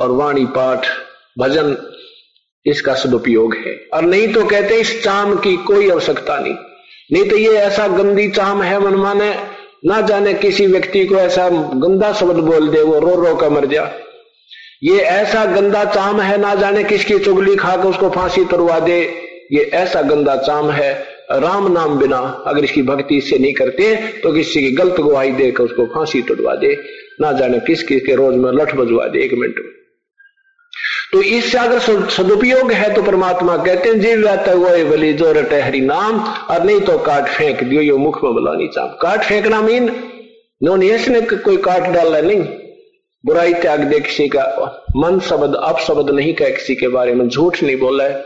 और वाणी पाठ, भजन, इसका सदुपयोग है। और नहीं तो कहते इस चाम की कोई आवश्यकता नहीं। नहीं तो ये ऐसा गंदी चाम है मन माने, ना जाने किसी व्यक्ति को ऐसा गंदा शब्द बोल दे, वो रो रो कर मर जा। ये ऐसा गंदा चाम है, ना जाने किसकी चुगली खाकर उसको फांसी तुरवा दे। ये ऐसा गंदा चाम है, राम नाम बिना अगर इसकी भक्ति इससे नहीं करते तो किसी की गलत गवाही देकर उसको फांसी तुड़वा दे। ना जाने किस किस के रोज में लठ बजवा दे, एक मिनट। में तो इससे अगर सदुपयोग है तो परमात्मा कहते हैं, जीव रहता हुआ बली जो रटे हरी नाम, और नहीं तो काट फेंक दियो, यो मुख में बुलानी चाप। काट फेंकना मीन नो ने कोई काट डाला नहीं। बुराई त्याग दे किसी का। मन शब्द अप शब्द नहीं कहे किसी के बारे में। झूठ नहीं बोला है।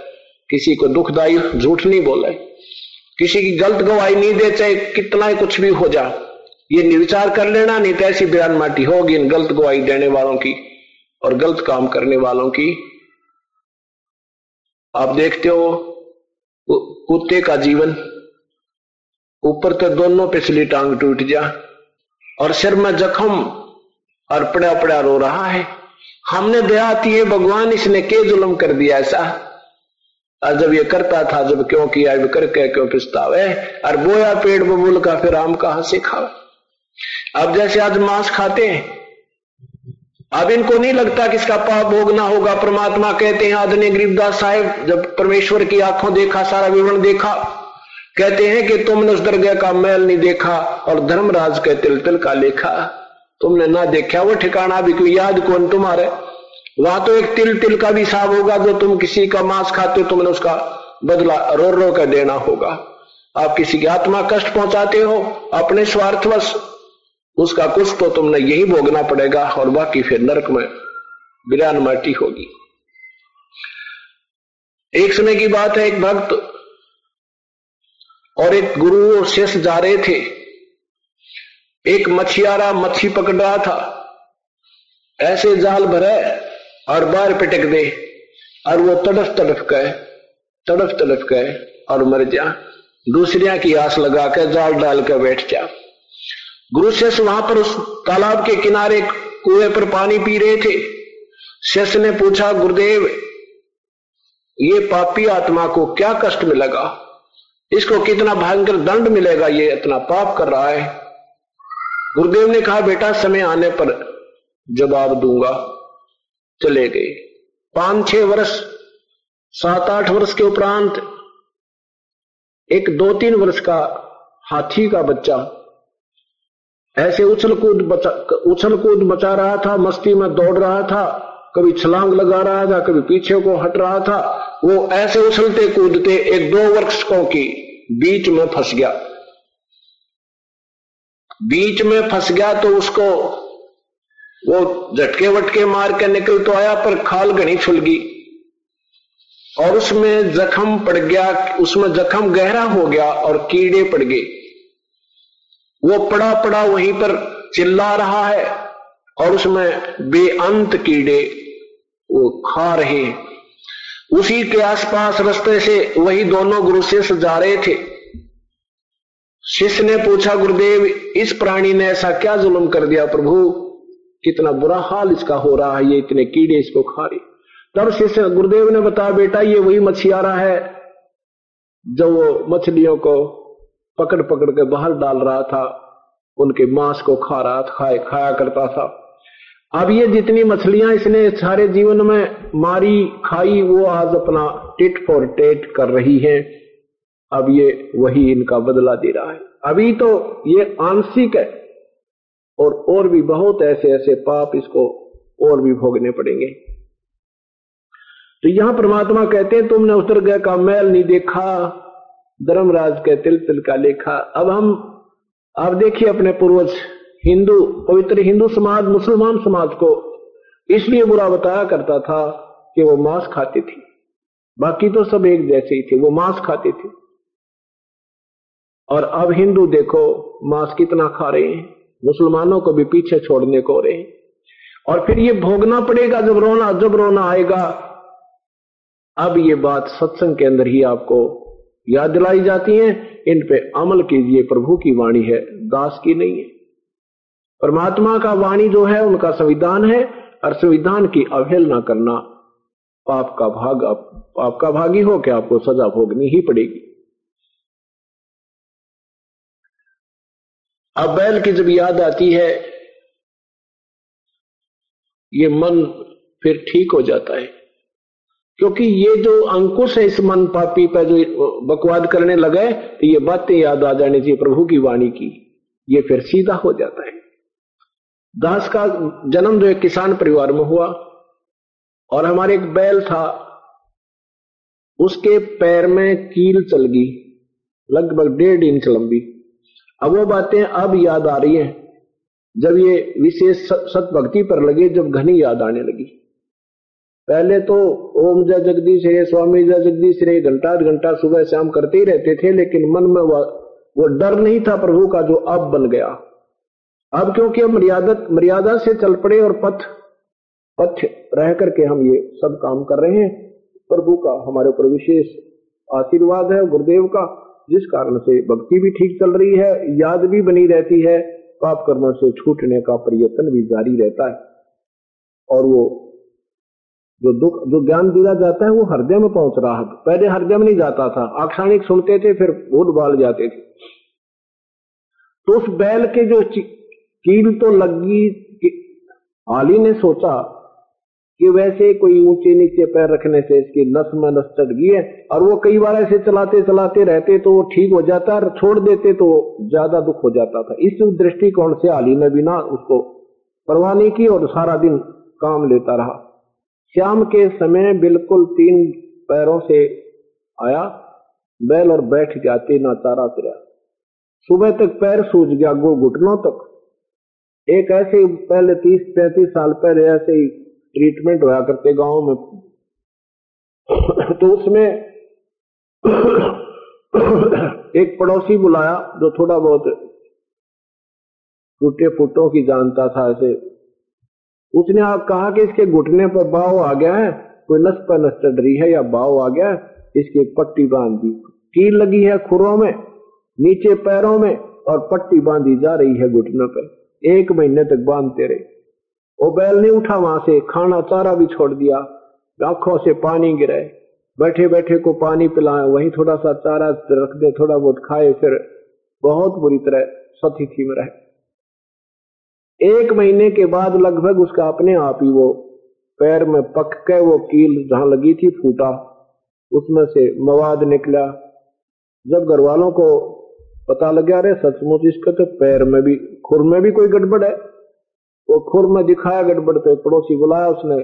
किसी को दुखदायी झूठ नहीं बोला है। किसी की गलत गवाही नहीं दे, चाहे कितना ही कुछ भी हो जा। ये निर्विचार कर लेना, नहीं तो ऐसी बयान माटी होगी इन गलत गवाही देने वालों की। और गलत काम करने वालों की। आप देखते हो कुत्ते का जीवन ऊपर तो दोनों पिछली टांग टूट जा और सिर में जख्म और पड़ा पड़ा रो रहा है। हमने दया आती है, भगवान इसने के जुलम कर दिया ऐसा। और जब ये करता था, जब क्यों किया, अब करके क्यों पिछतावे? और बोया पेड़ बबूल का फिर आम कहा से खावे अब जैसे आज मांस खाते हैं अब इनको नहीं लगता कि इसका पाप भोगना होगा। परमात्मा कहते हैं, आदरणीय गरीबदास साहेब, जब परमेश्वर की आँखों देखा, सारा विवरण देखा, कहते हैं कि तुमने उस दरगाह का मैल नहीं देखा और धर्मराज के तिल तिल का लेखा। तुमने ना देखा वो ठिकाना भी कोई याद कौन तुम्हारे? वहाँ तो एक तिल तिल का भी हिसाब होगा, जो तुम किसी का मांस खाते हो, तुमने उसका बदला रो रो कर देना होगा। आप किसी की आत्मा कष्ट पहुंचाते हो, अपने स्वार्थवश उसका कुछ तो तुमने यही भोगना पड़ेगा और बाकी फिर नरक में, बिरान माटी होगी। एक समय की बात है, एक भक्त और एक गुरु और शिष्य जा रहे थे। एक मछियारा मच्छी पकड़ रहा था। ऐसे जाल भरे और बार पिटक दे और वो तड़फ तड़फ गए तड़फ तड़फ गए और मर जा। दूसरिया की आस लगा कर जाल डाल कर बैठ जा। गुरु शेष वहाँ पर उस तालाब के किनारे कुएँ पर पानी पी रहे थे। शेष ने पूछा, गुरुदेव, ये पापी आत्मा को क्या कष्ट मिलेगा? इसको कितना भयंकर दंड मिलेगा? ये इतना पाप कर रहा है। गुरुदेव ने कहा, बेटा, समय आने पर जवाब दूँगा। चले गए। पाँच छह वर्ष, सात आठ वर्ष के उपरांत एक दो तीन वर्ष का हाथी का बच्चा ऐसे उछल कूद बचा, उछल कूद मचा रहा था, मस्ती में दौड़ रहा था, कभी छलांग लगा रहा था, कभी पीछे को हट रहा था, वो ऐसे उछलते कूदते एक दो वर्षों की बीच में फंस गया। बीच में फंस गया तो उसको वो झटके वटके मार के निकल तो आया, पर खाल घनी छुल गई। और उसमें जख्म पड़ गया, उसमें जख्म गहरा हो गया और कीड़े पड़ गए। वो पड़ा पड़ा वहीं पर चिल्ला रहा है और उसमें बेअंत कीड़े वो खा रहे हैं। उसी के आसपास रास्ते से वही दोनों गुरु शिष्य जा रहे थे। शिष्य ने पूछा, गुरुदेव, इस प्राणी ने ऐसा क्या जुल्म कर दिया प्रभु? कितना बुरा हाल इसका हो रहा है, ये इतने कीड़े इसको खा रहे तब शिष्य, गुरुदेव ने बताया, बेटा, ये वही मछियारा है जो वो मछलियों को पकड़ पकड़ के बाहर डाल रहा था। उनके मांस को खा रहा था खाए, खाया करता था। अब ये जितनी मछलियाँ इसने सारे जीवन में मारी, खाई, वो आज अपना टिट फॉर टेट कर रही है। अब ये वही इनका बदला दे रहा है। अभी तो ये आंशिक है और और भी बहुत ऐसे ऐसे पाप इसको और भी भोगने पड़ेंगे। तो यहाँ परमात्मा कहते हैं, तुमने उतर गए का मैल नहीं देखा। धर्मराज के तिल तिल का लेखा। अब हम, आप देखिए अपने पूर्वज, हिंदू, पवित्र हिंदू समाज, मुसलमान समाज को इसलिए बुरा बताया करता था कि वो मांस खाती थी। बाकी तो सब एक जैसे ही थे, वो मांस खाते थे। और अब हिंदू देखो, मांस कितना खा रहे हैं, मुसलमानों को भी पीछे छोड़ने को रहे हैं। और फिर ये भोगना पड़ेगा जब रोना जब रोना आएगा। अब ये बात सत्संग के अंदर ही आपको याद दिलाई जाती है, इन पे अमल कीजिए, प्रभु की वाणी है, दास की नहीं है। परमात्मा का वाणी जो है, उनका संविधान है, और संविधान की अवहेलना करना पाप का भाग पाप का भागी हो के आपको सजा भोगनी ही पड़ेगी। अब बैल की जब याद आती है, ये मन फिर ठीक हो जाता है। क्योंकि ये जो अंकुश है इस मन पापी पर जो बकवाद करने लगे तो ये बातें याद आ जानी चाहिए प्रभु की वाणी की। ये फिर सीधा हो जाता है। दास का जन्म जो एक किसान परिवार में हुआ, और हमारे एक बैल था, उसके पैर में कील चल गई, लगभग डेढ़ इंच लंबी। अब वो बातें अब याद आ रही हैं, जब ये विशेष सत भक्ति पर लगे, जब घनी याद आने लगी। पहले तो ओम जय जगदीश रे स्वामी जय जगदीश रे, घंटा घंटा सुबह शाम करते ही रहते थे, लेकिन मन में वो डर नहीं था प्रभु का जो अब बन गया। अब क्योंकि हम मर्यादा मर्यादा से चल पड़े और पथ पथ रह करके हम ये सब काम कर रहे हैं। प्रभु का हमारे ऊपर विशेष आशीर्वाद है, गुरुदेव का, जिस कारण से भक्ति भी ठीक चल रही है, याद भी बनी रहती है, पाप कर्मों से छूटने का प्रयत्न भी जारी रहता है। और वो जो दुख, जो ज्ञान दिया जाता है, वो हृदय में पहुँच रहा है। पहले हृदय में नहीं जाता था। आक्षाणिक सुनते थे, फिर भूत बाल जाते थे। तो उस बैल के जो कील तो लगी आली ने सोचा कि वैसे कोई ऊँचे नीचे पैर रखने से इसकी नस में नस चढ़ गई है, और वो कई बार ऐसे चलाते चलाते रहते तो वो ठीक हो जाता, और छोड़ देते तो ज़्यादा दुख हो जाता था। इस दृष्टिकोण से आली ने बिना उसको परवाह नहीं की और सारा दिन काम लेता रहा। शाम के समय बिल्कुल तीन पैरों से आया, बैल और बैठ गया तीन चारा फिर सुबह तक पैर सूझ गया गो घुटनों तक। एक ऐसे पहले तीस, पैंतीस साल पहले ऐसे ही ट्रीटमेंट होया करते गाँव में। तो उसमें एक पड़ोसी बुलाया जो थोड़ा बहुत टूटे फुटों की जानता था, ऐसे उसने आप कहा कि इसके घुटने पर बाव आ गया है, कोई नस पर नस चढ़ रही है या बाव आ गया है, इसकी एक पट्टी बाँध। दी कील लगी है खुरों में, नीचे पैरों में और पट्टी बांधी जा रही है घुटनों पर। एक महीने तक बांधते रहे। वो बैल नहीं उठा वहाँ से, खाना चारा भी छोड़ दिया। आँखों से पानी गिराए बैठे बैठे को पानी पिलाए वहीं थोड़ा सा चारा रख दे, थोड़ा बहुत खाए, फिर बहुत बुरी तरह सती में रहे। एक महीने के बाद लगभग उसका अपने आप ही वो पैर में पक के वो कील जहाँ लगी थी फूटा, उसमें से मवाद निकला। जब घर वालों को पता लग गया अरे, सचमुच इसके तो पैर में भी, खुर में भी कोई गड़बड़ है? वो खुर में दिखाया गड़बड़ तो पड़ोसी बुलाया उसने,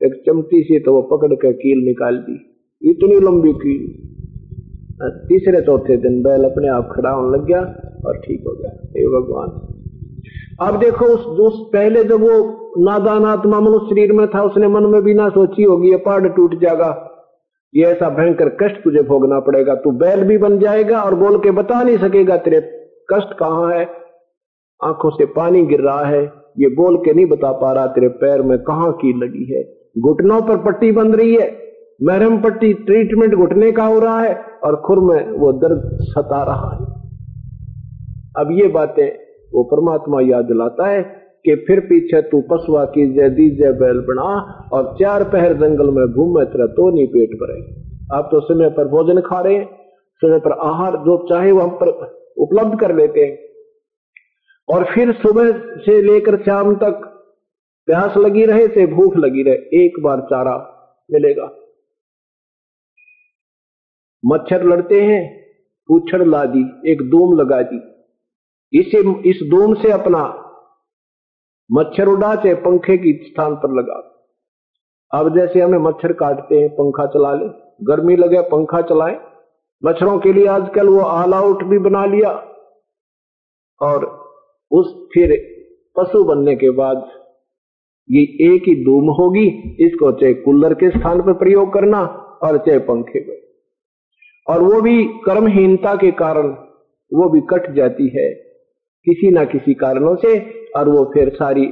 एक चमटी सी तो वो पकड़ के कील निकाल दी। इतनी लंबी कील? तीसरे चौथे दिन बैल अपने आप खड़ा होने लग गया और ठीक हो गया। हे भगवान। अब देखो उस, उस पहले जब वो नादान आत्मा मनुष्य शरीर में था उसने मन में भी ना सोची होगी ये पहाड़ टूट जाएगा। ये ऐसा भयंकर कष्ट तुझे भोगना पड़ेगा। तू बैल भी बन जाएगा और बोल के बता नहीं सकेगा तेरे कष्ट कहाँ है? आँखों से पानी गिर रहा है। ये बोल के नहीं बता पा रहा तेरे पैर में कहा की लगी है। घुटनों पर पट्टी बन रही है। महरम पट्टी ट्रीटमेंट घुटने का हो रहा है और खुर में वो दर्द सता रहा है। अब ये बातें वो परमात्मा याद दिलाता है कि फिर पीछे तू पसवा की जय दीजय बैल बना और चार पहर जंगल में घूमे तेरा तो नहीं पेट भरे। आप तो समय पर भोजन खा रहे समय पर आहार जो चाहे वो हम पर उपलब्ध कर लेते हैं। और फिर सुबह से लेकर शाम तक प्यास लगी रहे से भूख लगी रहे, एक बार चारा मिलेगा। मच्छर लड़ते हैं, पूछड़ ला दी, एक दूम लगा दी। इसे, इस दूम से अपना मच्छर उड़ा चाहे पंखे की स्थान पर लगा अब जैसे हमें मच्छर काटते हैं, पंखा चला ले। गर्मी लगे, पंखा चलाए। मच्छरों के लिए आजकल वो ऑल आउट भी बना लिया। और उस फिर पशु बनने के बाद ये एक ही धूम होगी। इसको चाहे कूलर के स्थान पर प्रयोग करना और चाहे पंखे पर। और वो भी कर्महीनता के कारण वो भी कट जाती है। किसी ना किसी कारणों से, और वो फिर सारी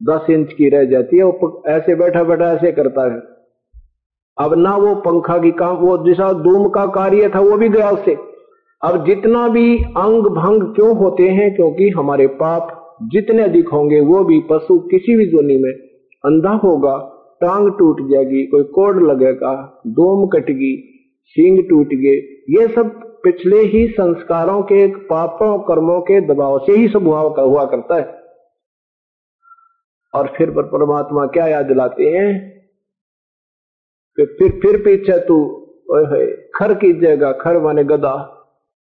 दस इंच की रह जाती है, वो ऐसे बैठा बैठा ऐसे करता है। अब ना वो पंखा की काम वो जैसा धूम का कार्य था, वो भी गया उससे। अब जितना भी अंग भंग क्यों होते हैं, क्योंकि हमारे पाप जितने अधिक होंगे, वो भी पशु किसी भी जोनी में अंधा होगा, टांग टूट जाएगी, कोई कोड लगेगा दोम कटेगी, सींग टूट गए, ये सब पिछले ही संस्कारों के, पापों, कर्मों के दबाव से ही स्वभाव का हुआ करता है। और फिर पर परमात्मा क्या याद दिलाते हैं? कि फिर फिर पीछे तू खर कीजिएगा, खर माने गदा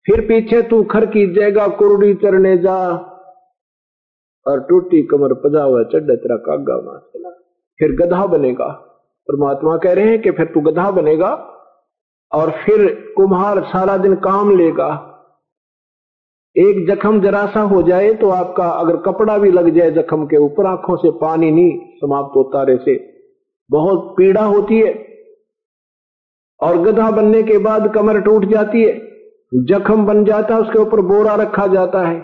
फिर पीछे तू खर कीजिएगा, कुरडी चरने जा। और टूटी कमर पजा हुआ चढ़, तेरा कागा फिर गधा बनेगा। परमात्मा कह रहे हैं कि फिर तू गधा बनेगा। और फिर कुम्हार सारा दिन काम लेगा। एक जख्म जरा सा हो जाए तो आपका अगर कपड़ा भी लग जाए जख्म के ऊपर, आँखों से पानी नहीं समाप्त होता रहे बहुत पीड़ा होती है और गधा बनने के बाद कमर टूट जाती है। जख्म बन जाता है उसके ऊपर बोरा रखा जाता है।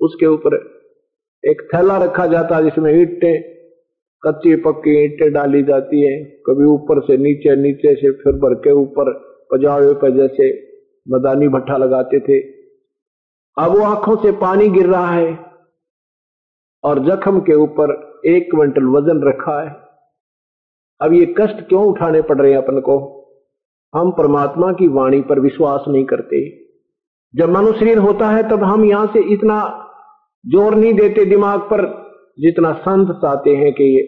उसके ऊपर एक थैला रखा जाता है जिसमें ईटें कच्ची पक्की ईटें डाली जाती है। कभी ऊपर से नीचे नीचे से फिर भर के ऊपर पजावे पर जैसे मदानी भट्ठा लगाते थे। अब वो आँखों से पानी गिर रहा है और जख्म के ऊपर एक क्विंटल वज़न रखा है। अब ये कष्ट क्यों उठाने पड़ रहे हैं अपन को? हम परमात्मा की वाणी पर विश्वास नहीं करते। जब मनुष्य होता है, तब हम यहाँ से इतना ज़ोर नहीं देते दिमाग पर जितना संत चाहते हैं कि ये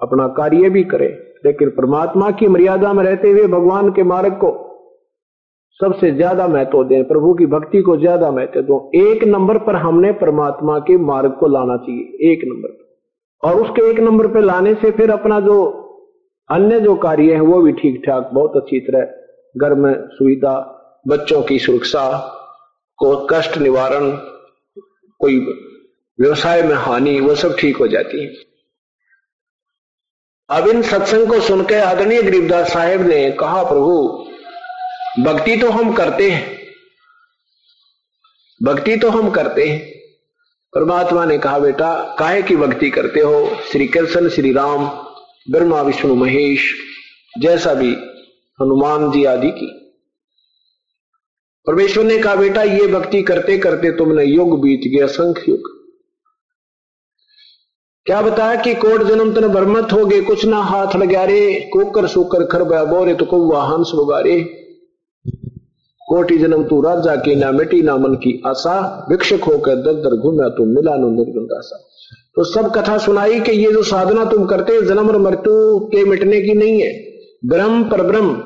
अपना कार्य भी करे, लेकिन परमात्मा की मर्यादा में रहते हुए भगवान के मार्ग को सबसे ज़्यादा महत्व दें, प्रभु की भक्ति को ज़्यादा महत्व दो एक नंबर पर हमने परमात्मा के मार्ग को लाना चाहिए, एक नंबर पर। और उसके एक नंबर पर लाने से फिर अपना जो अन्य जो कार्य है, वो भी ठीक ठाक बहुत अच्छी तरह घर में सुविधा, बच्चों की सुरक्षा, को कष्ट निवारण, कोई व्यवसाय में हानि, वो सब ठीक हो जाती है। अब इन सत्संग को सुनकर आदरणीय गरीबदास साहेब ने कहा, प्रभु, भक्ति तो हम करते हैं। भक्ति तो हम करते हैं। परमात्मा ने कहा, बेटा, काहे की भक्ति करते हो? श्री कृष्ण, श्री राम, ब्रह्मा, विष्णु, महेश, जैसा भी हनुमान जी आदि की। परमेश्वर ने कहा, बेटा, ये भक्ति करते करते तुमने युग बीत गया संख्य युग। क्या बताया कि कोट जन्म तन बरमत हो गए? कुछ ना हाथ लगा रे कोकर सुकर खरबा बोरे तो कौआ हंस बुगारे। कोटि जन्म तू राजा की ना मिटी, ना मन की आशा। भिक्षक होकर दर दर घूमा तुम मिला नु निर्गुंदासा तो सब कथा सुनाई कि ये जो साधना तुम करते जन्म और मृत्यु के मिटने की नहीं है। ब्रह्म पर ब्रह्म।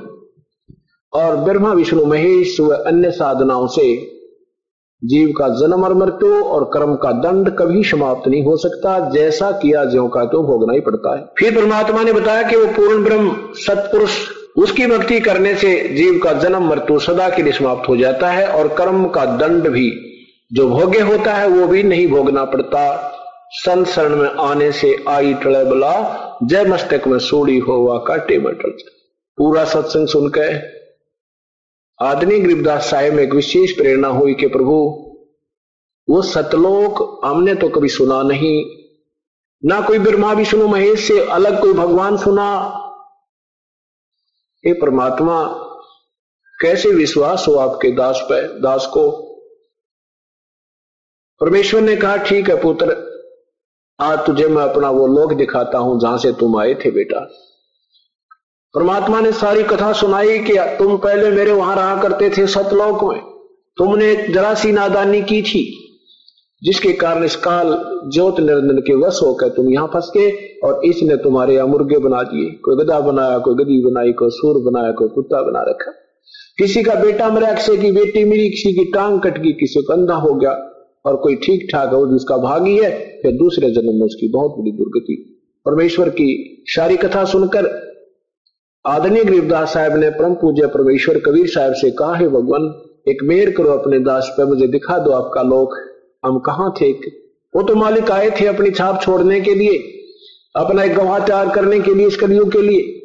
और ब्रह्मा, विष्णु, महेश व अन्य साधनाओं से जीव का जन्म और मृत्यु और कर्म का दंड कभी समाप्त नहीं हो सकता, जैसा किया ज्यो का तो भोगना ही पड़ता है। फिर परमात्मा ने बताया कि वो पूर्ण ब्रह्म, सत्पुरुष, उसकी भक्ति करने से जीव का जन्म, मृत्यु सदा के लिए समाप्त हो जाता है और कर्म का दंड भी जो भोग्य होता है, वो भी नहीं भोगना पड़ता। संत शरण में आने से आई टले बला, जय मस्तक में सोड़ी हुआ काटे में टल पूरा सत्संग सुनकर आदमी गरीबदास साहेब में एक विशेष प्रेरणा हुई कि प्रभु, वो सतलोक हमने तो कभी सुना नहीं। ना कोई ब्रह्मा, विष्णु, महेश से अलग कोई भगवान सुना। ये परमात्मा, कैसे विश्वास हो आपके दास पे, दास को? परमेश्वर ने कहा, ठीक है पुत्र, आज तुझे मैं अपना वो लोक दिखाता हूँ जहाँ से तुम आए थे बेटा। परमात्मा ने सारी कथा सुनाई कि तुम पहले मेरे वहाँ रहा करते थे सतलोक में। तुमने जरा सी नादानी की थी, जिसके कारण इस काल ज्योत निरंजन के वश होकर तुम यहाँ फंस गए और इसने तुम्हारे यहाँ मुर्गे बना दिए। कोई गदा बनाया, कोई गदी बनाई, कोई सूर बनाया, कोई कुत्ता बना रखा। किसी का बेटा मरा किसी की बेटी मेरी किसी की टांग कट गई, किसी को अंधा हो गया और कोई ठीक ठाक है जिसका भागी है, फिर दूसरे जन्म में उसकी बहुत बड़ी दुर्गति। परमेश्वर की सारी कथा सुनकर आदरणीय गरीबदास साहब ने परम पूज्य परमेश्वर कबीर साहब से कहा, है भगवान, एक मेहर करो अपने दास पे, मुझे दिखा दो आपका लोक। हम कहा थे? वो तो मालिक आए थे अपनी छाप छोड़ने के लिए, अपना एक गवाह तैयार करने के लिए, इस कलियुग के लिए।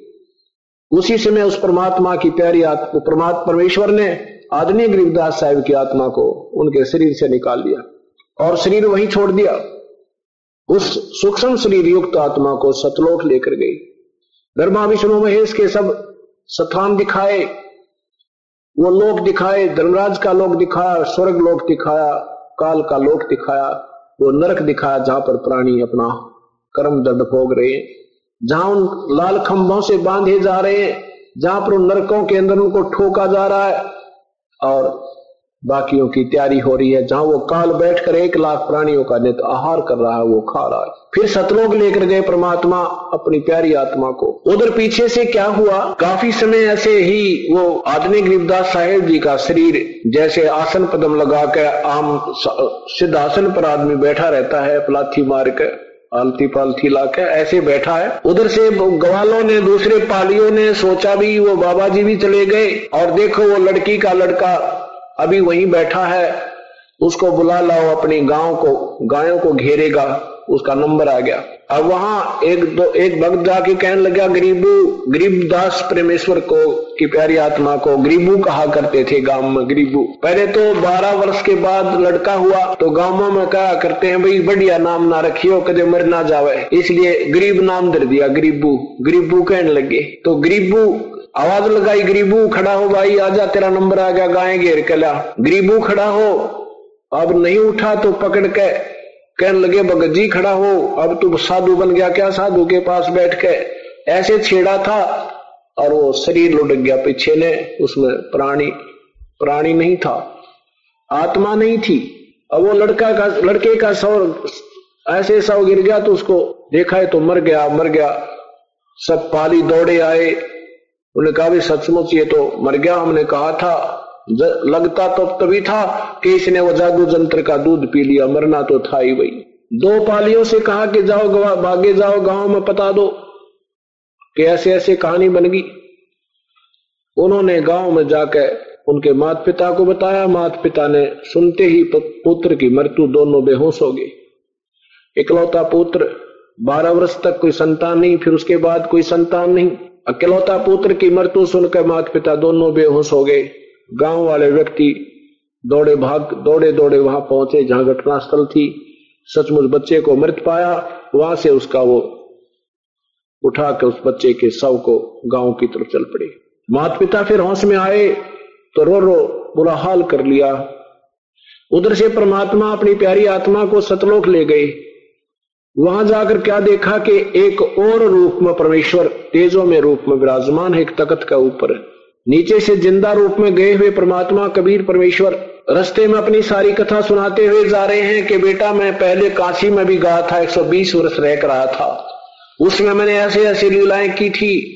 उसी समय उस परमात्मा की प्यारी आत्मा परमात्मा, परमेश्वर ने आदरणीय गरीबदास साहब की आत्मा को उनके शरीर से निकाल दिया और शरीर वहीं छोड़ दिया। उस सूक्ष्म शरीर युक्त आत्मा को सतलोक लेकर गई। ब्रह्मा विष्णु महेश के सब स्थान दिखाए, वो लोक दिखाए, धर्मराज का लोक दिखाया, स्वर्ग लोक दिखाया, काल का लोक दिखाया, वो नरक दिखाया जहाँ पर प्राणी अपना कर्म दंड भोग रहे। हैं जहाँ उन लाल खंभों से बांधे जा रहे हैं जहाँ पर उन नरकों के अंदर उनको ठोका जा रहा है, और बाकियों की तैयारी हो रही है। जहाँ वो काल बैठकर एक लाख प्राणियों का नित आहार कर रहा है, वो खा रहा है। फिर सतलोक लेकर गए परमात्मा अपनी प्यारी आत्मा को। उधर पीछे से क्या हुआ? काफ़ी समय ऐसे ही वो आदमी गरीबदास साहेब जी का शरीर जैसे आसन पदम लगा कर आम सिद्धासन पर आदमी बैठा रहता है, पलाथी मार के आलती पालथी लाके ऐसे बैठा है। उधर से गवालों ने, दूसरे पालियों ने सोचा भी वो बाबा जी भी चले गए। और देखो वो लड़की का लड़का अभी वहीं बैठा है, उसको बुला लाओ अपनी गाँव को, गायों को घेरेगा उसका नंबर आ गया। अब वहाँ एक दो, एक भक्त जाके कहने लगा, गरीबू गरीबदास प्रेमेश्वर को, की प्यारी आत्मा को, गरीबू कहा करते थे गाँव में, गरीबू? पहले तो बारह वर्ष के बाद लड़का हुआ तो गाँवों में कहा करते हैं, भाई, बढ़िया नाम ना रखियो, कदे मर ना जावे। इसलिए गरीब नाम दर दिया, गरीबू गरीबू कहने लगे। तो गरीबू आवाज़ लगाई, गरीबू, खड़ा हो भाई, आजा, तेरा नंबर आ गया गाय घेर के ला। गरीबू, खड़ा हो। अब नहीं उठा तो पकड़ के। कहने लगे, भगत जी, खड़ा हो। अब तू साधु बन गया, क्या साधु के पास बैठ के? ऐसे छेड़ा था और वो शरीर लुट गया पीछे ने, उसमें प्राणी प्राणी नहीं था, आत्मा नहीं थी। अब वो लड़का का, लड़के का सौ ऐसे सौ गिर गया तो उसको देखा है तो मर गया मर गया। सब पाली दौड़े आए। उन्होंने कहा भी, सचमुच ये तो मर गया। हमने कहा था लगता तो तभी था कि इसने वो जादू जंत्र का दूध पी लिया, मरना तो था ही वही। दो पालियों से कहा कि जाओ भागे जाओ, गाँव में पता दो कि ऐसे ऐसे कहानी बन गई। उन्होंने गाँव में जाकर उनके माता पिता को बताया। माता पिता ने सुनते ही पुत्र की मृत्यु दोनों बेहोश हो गए इकलौता पुत्र, बारह वर्ष तक कोई संतान नहीं, फिर उसके बाद कोई संतान नहीं। अकेलौता पुत्र की मृत्यु सुनकर माता पिता दोनों बेहोश हो गए। गाँव वाले व्यक्ति दौड़े भाग दौड़े दौड़े वहाँ पहुँचे जहाँ घटनास्थल थी। सचमुच बच्चे को मृत पाया, वहाँ से उसका वो उठा के उस बच्चे के शव को गाँव की तरफ़ चल पड़े। माता पिता फिर होश में आए तो रो रो बुरा हाल कर लिया। उधर से परमात्मा अपनी प्यारी आत्मा को सतलोक ले गए। वहाँ जाकर क्या देखा कि एक और रूप में परमेश्वर तेजों में रूप में विराजमान है, एक तकत का ऊपर नीचे से ज़िंदा रूप में गए हुए परमात्मा कबीर परमेश्वर रस्ते में अपनी सारी कथा सुनाते हुए जा रहे हैं कि बेटा मैं पहले काशी में भी गया था 120 वर्ष रह कर रहा था। उसमें मैंने ऐसे ऐसे लीलाएँ की थी।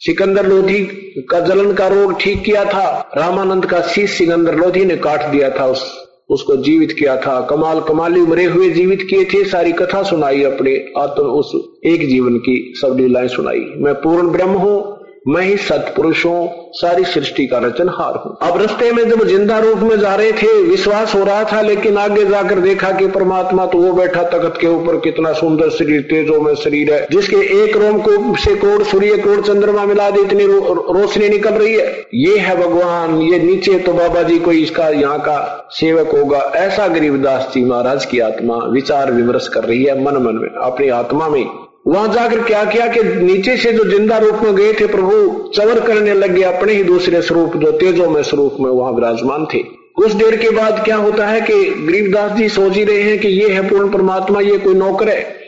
सिकंदर लोधी का जलन का रोग ठीक किया था, रामानंद का शीश सिकंदर लोधी ने काट दिया था उस उसको जीवित किया था। कमाल, कमाली, मरे हुए जीवित किए थे। सारी कथा सुनाई अपने आत्म, उस एक जीवन की सब लीलाएँ सुनाई। मैं पूर्ण ब्रह्म हूँ। मैं ही सत्पुरुषों सारी सृष्टि का रचनहार हूँ। अब रस्ते में जब ज़िंदा रूप में जा रहे थे विश्वास हो रहा था लेकिन आगे जाकर देखा कि परमात्मा तो वो बैठा तख्त के ऊपर कितना सुंदर शरीर तेजो में शरीर है जिसके एक रोम को से कोड़ सूर्य कोड़ चंद्रमा मिला दी इतनी रो, रोशनी निकल रही है। ये है भगवान ये नीचे तो बाबा जी कोई इसका यहाँ का सेवक होगा। ऐसा गरीबदास जी महाराज की आत्मा विचार विमर्श कर रही है मन मन में अपनी आत्मा में। वहाँ जाकर क्या किया कि नीचे से जो ज़िंदा रूप में गए थे, प्रभु चवर करने लगे अपने ही दूसरे स्वरूप, जो तेजो में स्वरूप में वहाँ विराजमान थे। कुछ देर के बाद क्या होता है कि गरीबदास जी सोच ही रहे हैं कि ये है पूर्ण परमात्मा, ये कोई नौकर है।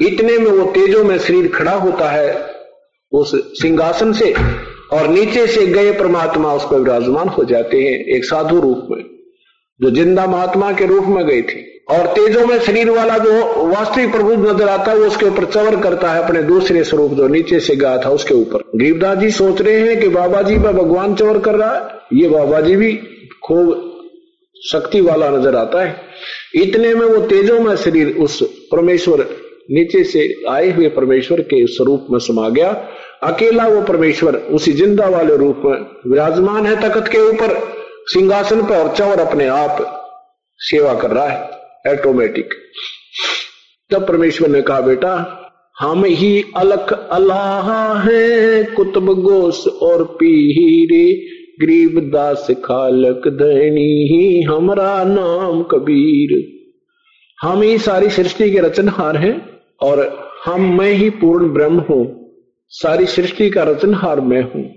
इतने में वो तेजो में शरीर खड़ा होता है उस सिंहासन से और नीचे से गए परमात्मा उस पर विराजमान हो जाते हैं एक साधु रूप में, जो ज़िंदा महात्मा के रूप में गए थे। और तेजो में शरीर वाला जो वास्तविक प्रभु नज़र आता है, वो उसके ऊपर चवर करता है, अपने दूसरे स्वरूप जो नीचे से गया था, उसके ऊपर। गरीबदास जी सोच रहे हैं कि बाबा जी पर भगवान चवर कर रहा है, ये बाबा जी भी खूब शक्ति वाला नज़र आता है। इतने में वो तेजो में शरीर उस परमेश्वर नीचे से आए हुए परमेश्वर के स्वरूप में समा गया। अकेला वो परमेश्वर उसी ज़िंदा वाले रूप में विराजमान है तकत के ऊपर सिंहासन पर और चवर अपने आप सेवा कर रहा है। ऑटोमेटिक तब परमेश्वर ने कहा, बेटा, हम ही अलख अल्लाह है, कुतुब गोस और पीरे गरीब दास खालक धनी ही हमारा नाम कबीर। हम ही सारी सृष्टि के रचनहार हैं और हम, मैं ही पूर्ण ब्रह्म हूँ। सारी सृष्टि का रचनहार मैं हूँ।